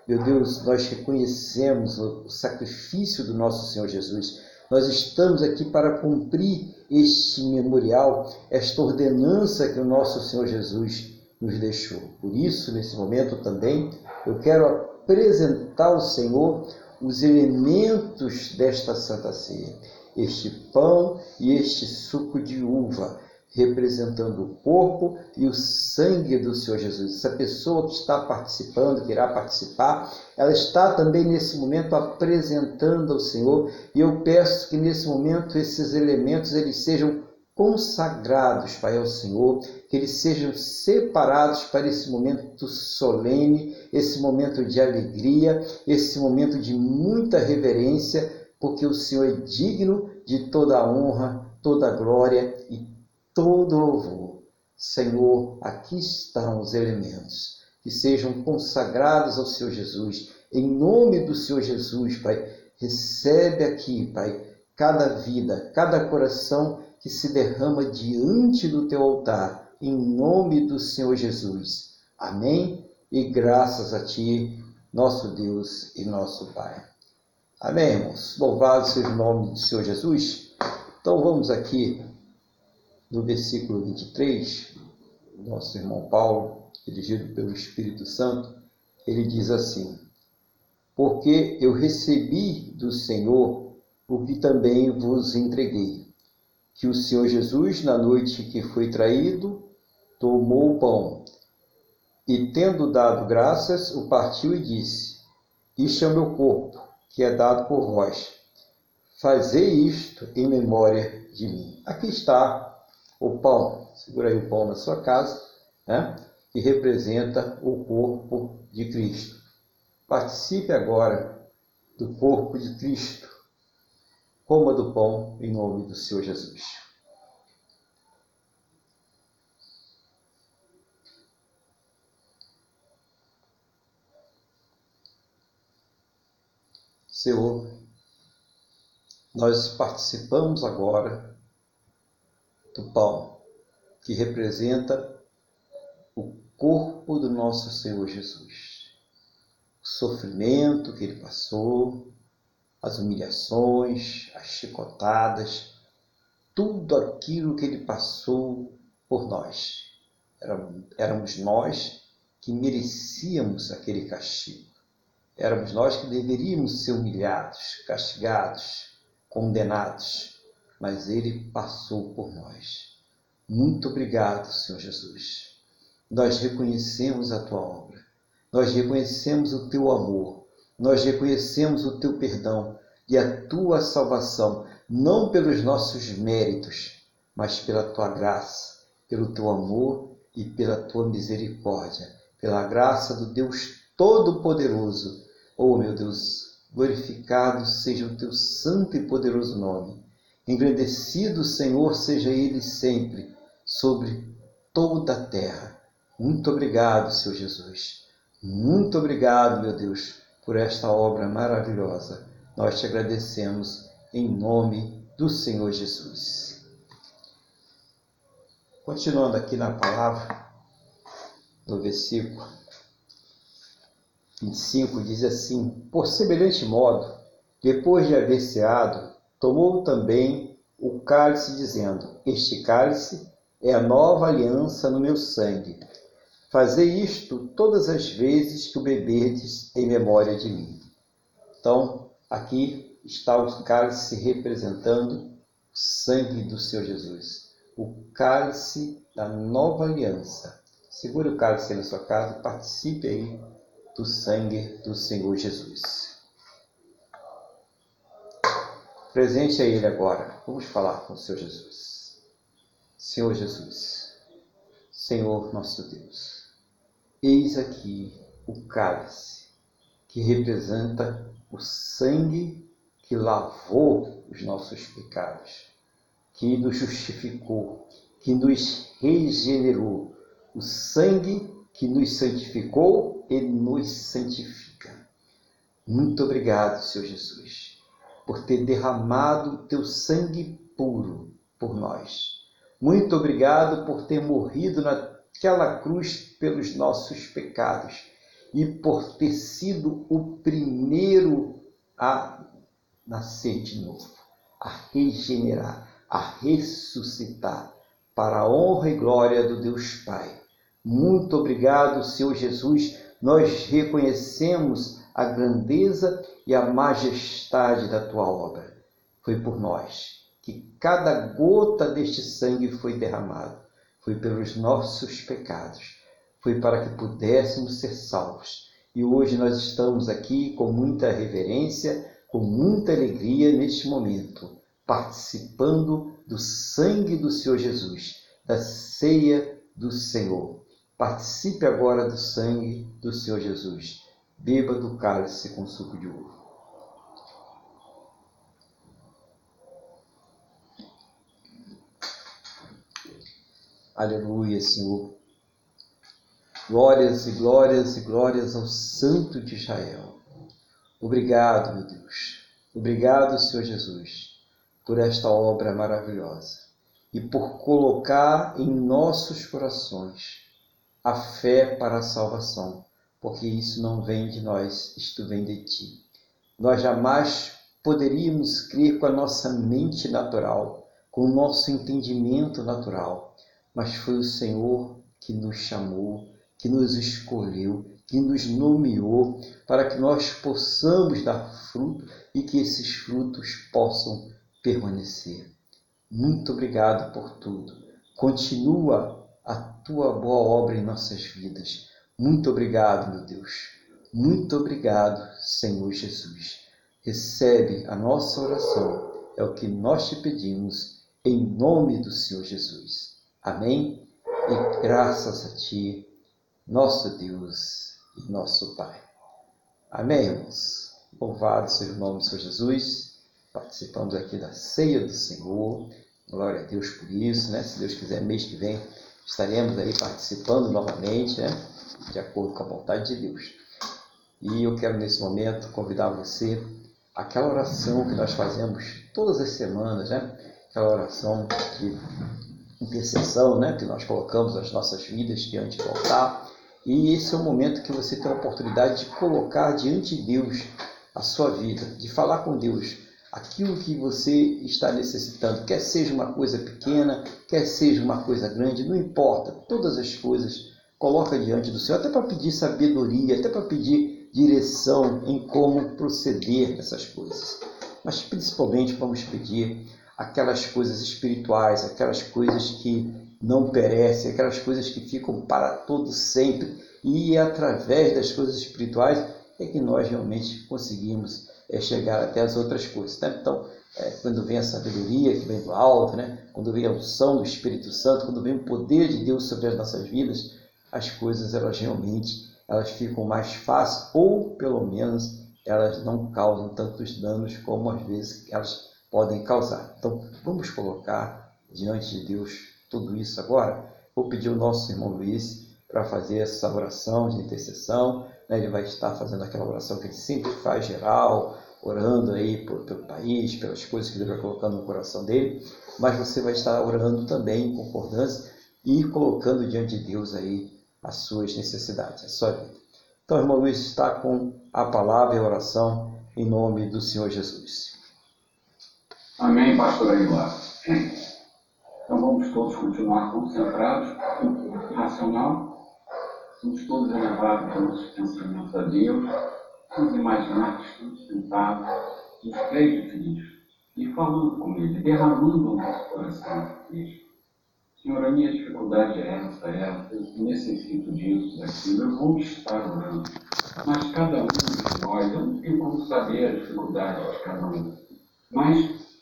Meu Deus, nós reconhecemos o sacrifício do nosso Senhor Jesus nós estamos aqui para cumprir este memorial, esta ordenança que o nosso Senhor Jesus nos deixou. Por isso, nesse momento também, eu quero apresentar ao Senhor os elementos desta Santa Ceia. Este pão e este suco de uva, representando o corpo e o sangue do Senhor Jesus. Essa pessoa que está participando, que irá participar, ela está também nesse momento apresentando ao Senhor, e eu peço que nesse momento esses elementos eles sejam consagrados, Pai, ao Senhor, que eles sejam separados para esse momento solene, esse momento de alegria, esse momento de muita reverência, porque o Senhor é digno de toda a honra, toda a glória todo louvor. Senhor, aqui estão os elementos que sejam consagrados ao Senhor Jesus. Em nome do Senhor Jesus, Pai, recebe aqui, Pai, cada vida, cada coração que se derrama diante do teu altar, em nome do Senhor Jesus. Amém? E graças a ti, nosso Deus e nosso Pai. Amém, irmãos? Louvado seja o nome do Senhor Jesus. Então vamos aqui no versículo 23, nosso irmão Paulo, dirigido pelo Espírito Santo, ele diz assim: Porque eu recebi do Senhor o que também vos entreguei que o Senhor Jesus, na noite que foi traído, tomou o pão e, tendo dado graças, o partiu e disse: Isto é o meu corpo, que é dado por vós. Fazei isto em memória de mim. Aqui está o pão. Segura aí o pão na sua casa, né? que representa o corpo de Cristo. Participe agora do corpo de Cristo coma do pão em nome do Senhor Jesus. Senhor, nós participamos agora do pão que representa o corpo do nosso Senhor Jesus. O sofrimento que ele passou, as humilhações, as chicotadas, tudo aquilo que ele passou por nós. Éramos nós que merecíamos aquele castigo. Éramos nós que deveríamos ser humilhados, castigados, condenados, mas ele passou por nós. Muito obrigado, Senhor Jesus. Nós reconhecemos a tua obra, nós reconhecemos o teu amor, nós reconhecemos o teu perdão e a tua salvação, não pelos nossos méritos, mas pela tua graça, pelo teu amor e pela tua misericórdia, pela graça do Deus Todo-Poderoso. Oh, meu Deus, glorificado seja o teu santo e poderoso nome. Engrandecido, Senhor, seja ele sempre sobre toda a terra. Muito obrigado, Senhor Jesus. Muito obrigado, meu Deus por esta obra maravilhosa. Nós te agradecemos em nome do Senhor Jesus. Continuando aqui na palavra, no versículo 25, diz assim: Por semelhante modo, depois de haver ceado, tomou também o cálice, dizendo: Este cálice é a nova aliança no meu sangue Fazei isto todas as vezes que o beberdes em memória de mim. Então, aqui está o cálice representando o sangue do Senhor Jesus, o cálice da nova aliança. Segure o cálice aí na sua casa, participe aí do sangue do Senhor Jesus. Presente a Ele agora. Vamos falar com o Senhor Jesus. Senhor Jesus, Senhor nosso Deus. Eis aqui o cálice que representa o sangue que lavou os nossos pecados, que nos justificou, que nos regenerou, o sangue que nos santificou e nos santifica. Muito obrigado, Senhor Jesus, por ter derramado teu sangue puro por nós. Muito obrigado por ter morrido na aquela cruz pelos nossos pecados e por ter sido o primeiro a nascer de novo, a regenerar, a ressuscitar, para a honra e glória do Deus Pai. Muito obrigado, Senhor Jesus. Nós reconhecemos a grandeza e a majestade da tua obra. Foi por nós que cada gota deste sangue foi derramado. Foi pelos nossos pecados. Foi para que pudéssemos ser salvos. E hoje nós estamos aqui com muita reverência, com muita alegria neste momento, participando do sangue do Senhor Jesus, da ceia do Senhor. Participe agora do sangue do Senhor Jesus. Beba do cálice com suco de uva. Aleluia, Senhor. Glórias e glórias e glórias ao Santo de Israel. Obrigado, meu Deus. Obrigado, Senhor Jesus, por esta obra maravilhosa e por colocar em nossos corações a fé para a salvação, porque isso não vem de nós, isto vem de ti. Nós jamais poderíamos crer com a nossa mente natural, com o nosso entendimento natural, mas foi o Senhor que nos chamou, que nos escolheu, que nos nomeou para que nós possamos dar fruto e que esses frutos possam permanecer. Muito obrigado por tudo. Continua a tua boa obra em nossas vidas. Muito obrigado, meu Deus. Muito obrigado, Senhor Jesus. Recebe a nossa oração. É o que nós te pedimos, em nome do Senhor Jesus. Amém? E graças a Ti, nosso Deus e nosso Pai. Amém, irmãos? Louvado seja o nome do Senhor Jesus participamos aqui da ceia do Senhor. Glória a Deus por isso, né? Se Deus quiser, mês que vem estaremos aí participando novamente, né? De acordo com a vontade de Deus. E eu quero nesse momento convidar você aquela oração que nós fazemos todas as semanas, né? Aquela oração de intercessão, né? Que nós colocamos as nossas vidas diante do altar. E esse é o momento que você tem a oportunidade de colocar diante de Deus a sua vida, de falar com Deus aquilo que você está necessitando, quer seja uma coisa pequena, quer seja uma coisa grande, não importa, todas as coisas coloca diante do Senhor, até para pedir sabedoria, até para pedir direção em como proceder nessas coisas. Mas principalmente vamos pedir aquelas coisas espirituais, aquelas coisas que não perecem, aquelas coisas que ficam para todo sempre. E através das coisas espirituais é que nós realmente conseguimos é, chegar até as outras coisas. Né? Então, é, quando vem a sabedoria que vem do alto, né? quando vem a unção do Espírito Santo, quando vem o poder de Deus sobre as nossas vidas, as coisas elas realmente elas ficam mais fáceis ou pelo menos elas não causam tantos danos como às vezes elas podem causar. Então, vamos colocar diante de Deus tudo isso agora. Vou pedir ao nosso irmão Luiz para fazer essa oração de intercessão né? ele vai estar fazendo aquela oração que ele sempre faz, geral, orando aí pelo país, pelas coisas que ele vai colocando no coração dele, mas você vai estar orando também em concordância e colocando diante de Deus aí as suas necessidades, a sua vida. Então, irmão Luiz está com a palavra e a oração em nome do Senhor Jesus. Amém, pastor Aguilar. Então vamos todos continuar concentrados, racional, somos todos elevados pelos pensamentos a Deus, vamos imaginar que estamos sentados nos pés de Cristo e falando com Ele, derramando o nosso coração a Cristo. Senhor, a minha dificuldade é essa, é essa, eu necessito disso, daquilo, eu vou estar orando. Mas cada um de nós, eu não tenho como saber a dificuldade de cada um. Mas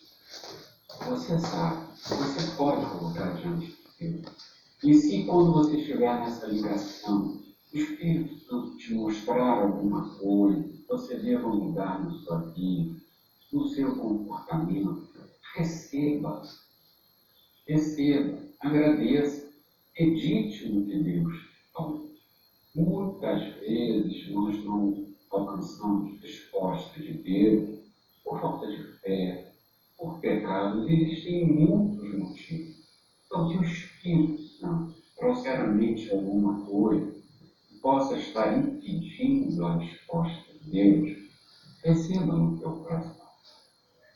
você sabe, você pode colocar diante de Deus. E se quando você estiver nessa ligação, o Espírito Santo te mostrar alguma coisa, você deva mudar na sua vida, no seu comportamento, receba, receba, agradeça, edite no que Deus falou. Muitas vezes nós não alcançamos resposta de Deus por falta de fé, por pecados, existem muitos motivos. Então, que o Espírito Santo trouxer à mente alguma coisa que possa estar impedindo a resposta de Deus, receba no teu coração.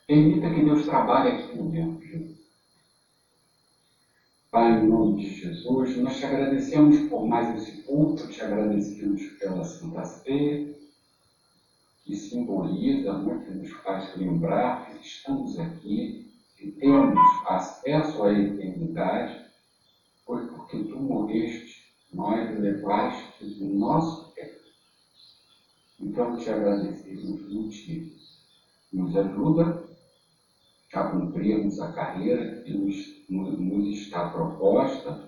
Permita que Deus trabalhe aqui dentro de você. Pai, em nome de Jesus, nós te agradecemos por mais esse culto, te agradecemos pela Santa Ceia, que simboliza, que nos faz lembrar que estamos aqui, que temos acesso à eternidade, foi porque tu morreste, nós levaste o nosso pecado. Então te agradecemos muito. Nos ajuda a cumprirmos a carreira que nos, nos está proposta,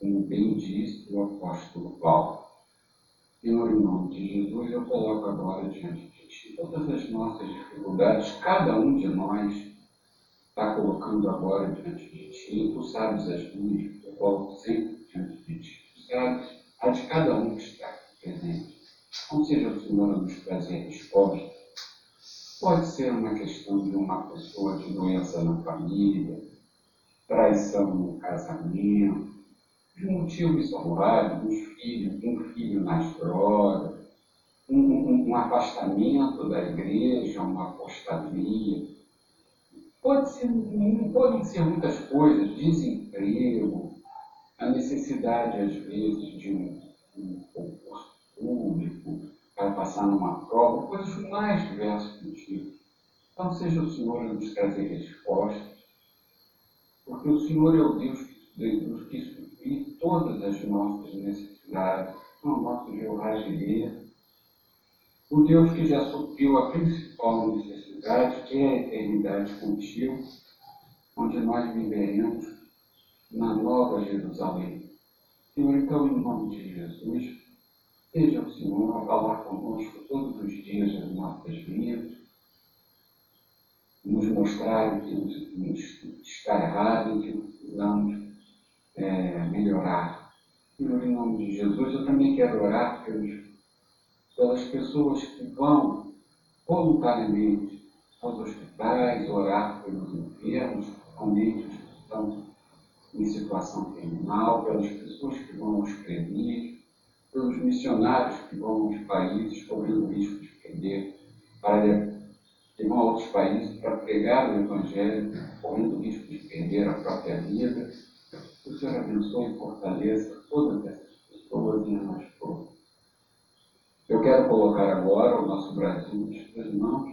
como bem disse o apóstolo Paulo. Senhor, em nome de Jesus, eu coloco agora diante de Ti todas as nossas dificuldades, cada um de nós está colocando agora diante de Ti, Tu sabes as minhas, eu coloco sempre diante de Ti, Tu sabes a de cada um que está aqui presente. Não seja o Senhor a nos trazer resposta Pode ser uma questão de uma pessoa de doença na família, traição no casamento, de motivos variados, um filho, um filho nas drogas, um, um, um, afastamento da igreja, uma apostasia. Pode ser, podem ser muitas coisas, desemprego, a necessidade, às vezes, de um, um concurso público, vai passar numa prova, coisas mais diversas do tipo. Então, seja o Senhor nos trazer respostas, porque o Senhor é o Deus que suprir todas as nossas necessidades, o nosso Jeová Jireh, o Deus que já supriu a principal necessidade, que é a eternidade contigo, onde nós viveremos na nova Jerusalém. Senhor, então, em nome de Jesus, Seja o Senhor a falar conosco todos os dias das nossas vidas, nos mostrar que nos, está errado, o que precisamos é, melhorar. Senhor, em nome de Jesus, eu também quero orar pelos, pelas pessoas que vão voluntariamente aos hospitais, orar pelos enfermos, principalmente os que estão em situação terminal, pelas pessoas que vão aos presídios, pelos missionários que vão aos países correndo risco de perder, para que vão a outros países para pregar o Evangelho, correndo risco de perder a própria vida. O Senhor abençoe e fortaleça todas essas pessoas e nós todos. Eu quero colocar agora o nosso Brasil nas suas mãos,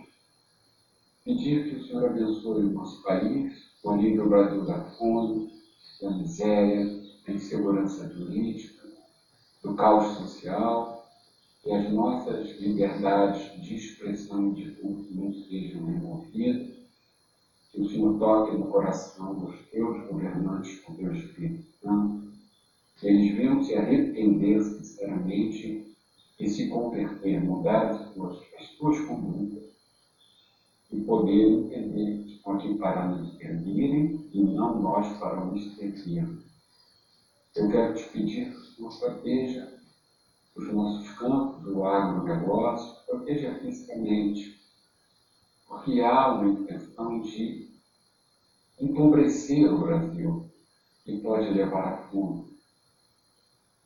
pedir que o Senhor abençoe o nosso país, o livre o Brasil da fome, da miséria, da insegurança jurídica, do caos social e as nossas liberdades de expressão e de culto não sejam removidas, que o Senhor toque no coração dos teus governantes com teu Espírito Santo, que eles venham se arrepender sinceramente e se converter, mudar as suas, as suas condutas e poder entender que para nos servirem e não nós para nos servir. Eu quero te pedir Senhor proteja os nossos campos, o agronegócio, proteja fisicamente, porque há uma intenção de empobrecer o Brasil e pode levar a fome.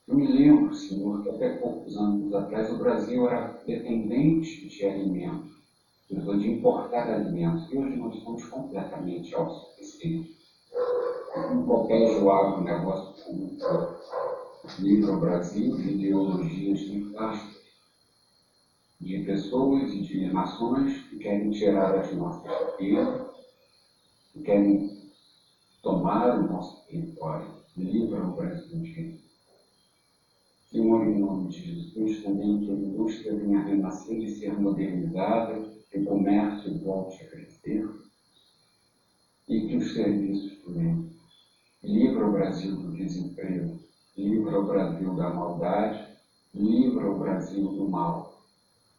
Eu me lembro, Senhor, que até poucos anos atrás o Brasil era dependente de alimentos, de importar alimentos, e hoje nós estamos completamente autossuficientes. Não protege o agronegócio como livro Brasil de ideologias nefastas, de pessoas e de nações que querem tirar as nossas riquezas, que querem tomar o nosso território. Livra o Brasil de Senhor, em nome de Jesus, também que a indústria venha renascer e ser modernizada, que o comércio volte a crescer e que os serviços também. Livra o Brasil do desemprego, livra o Brasil da maldade, livra o Brasil do mal,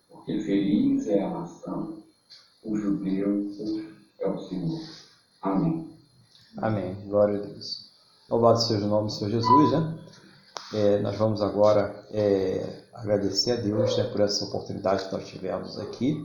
porque feliz é a nação, o judeu é o Senhor. Amém. Amém. Glória a Deus. Louvado seja o nome do Senhor Jesus, né? É, nós vamos agora é, agradecer a Deus né, por essa oportunidade que nós tivemos aqui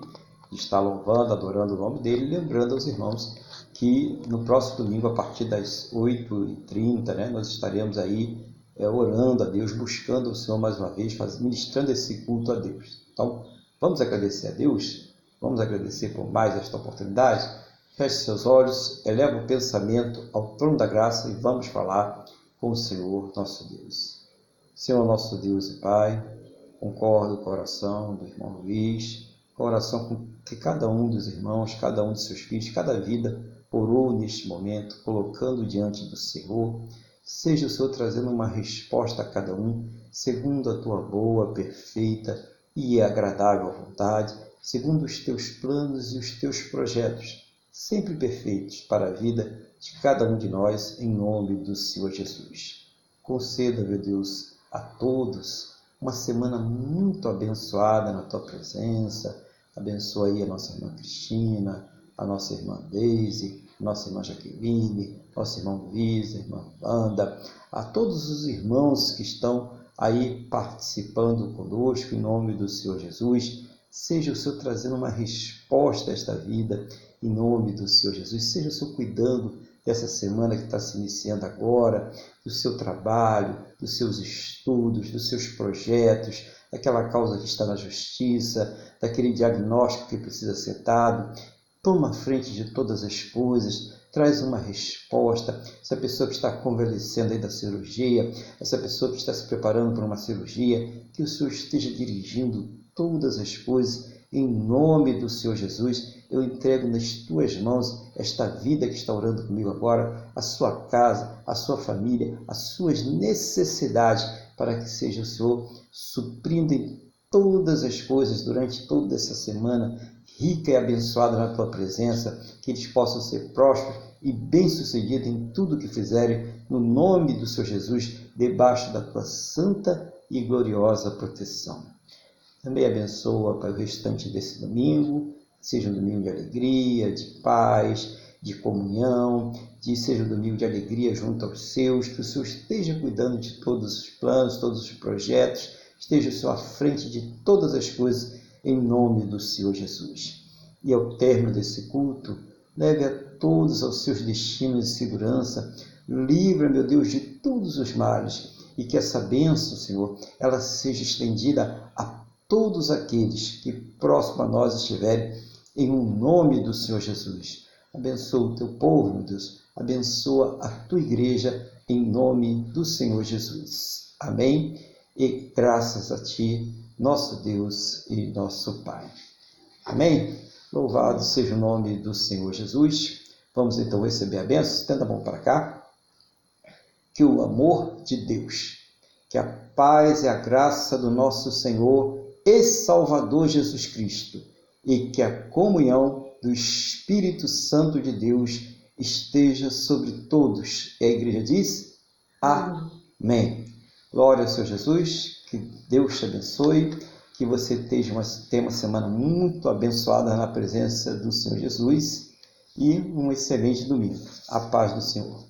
de estar louvando, adorando o nome dele, lembrando aos irmãos que no próximo domingo, a partir das 8h30, né, nós estaremos aí é, orando a Deus, buscando o Senhor mais uma vez, ministrando esse culto a Deus. Então, vamos agradecer a Deus, vamos agradecer por mais esta oportunidade. Feche seus olhos, eleva o pensamento ao trono da graça e vamos falar com o Senhor nosso Deus. Senhor nosso Deus e Pai, concordo com o coração do irmão Luiz, com a oração que cada um dos irmãos, cada um dos seus filhos, cada vida orou neste momento, colocando diante do Senhor. Seja o Senhor trazendo uma resposta a cada um, segundo a tua boa, perfeita e agradável vontade, segundo os teus planos e os teus projetos, sempre perfeitos para a vida de cada um de nós, em nome do Senhor Jesus. Conceda, meu Deus, a todos uma semana muito abençoada na tua presença. Abençoa aí a nossa irmã Cristina, a nossa irmã Deise, nossa irmã Jaqueline, nosso irmão Luiz, irmã Wanda, a todos os irmãos que estão aí participando conosco, em nome do Senhor Jesus. Seja o Senhor trazendo uma resposta a esta vida, em nome do Senhor Jesus. Seja o Senhor cuidando dessa semana que está se iniciando agora, do seu trabalho, dos seus estudos, dos seus projetos, daquela causa que está na justiça, daquele diagnóstico que precisa ser dado. Toma a frente de todas as coisas, traz uma resposta. Essa pessoa que está convalescendo aí da cirurgia, essa pessoa que está se preparando para uma cirurgia, que o Senhor esteja dirigindo todas as coisas. Em nome do Senhor Jesus, eu entrego nas tuas mãos esta vida que está orando comigo agora, a sua casa, a sua família, as suas necessidades, para que seja o Senhor suprindo em todas as coisas durante toda essa semana, rica e abençoada na tua presença, que eles possam ser prósperos e bem-sucedidos em tudo que fizerem, no nome do Senhor Jesus, debaixo da tua santa e gloriosa proteção. Também abençoa para o restante desse domingo, seja um domingo de alegria, de paz, de comunhão, de seja um domingo de alegria junto aos seus, que o Senhor esteja cuidando de todos os planos, todos os projetos, esteja o Senhor à frente de todas as coisas, em nome do Senhor Jesus. E ao término desse culto, leve a todos aos seus destinos de segurança, livra, meu Deus, de todos os males, e que essa bênção, Senhor, ela seja estendida a todos aqueles que próximo a nós estiverem, em um nome do Senhor Jesus. Abençoa o teu povo, meu Deus. Abençoa a tua igreja, em nome do Senhor Jesus. Amém? E graças a ti, nosso Deus e nosso Pai. Amém? Louvado seja o nome do Senhor Jesus. Vamos então receber a bênção. Estenda a mão para cá. Que o amor de Deus, que a paz e a graça do nosso Senhor e Salvador Jesus Cristo e que a comunhão do Espírito Santo de Deus esteja sobre todos. E a igreja diz: Amém. Glória ao Senhor Jesus, que Deus te abençoe, que você tenha uma, tenha uma semana muito abençoada na presença do Senhor Jesus e um excelente domingo. A paz do Senhor.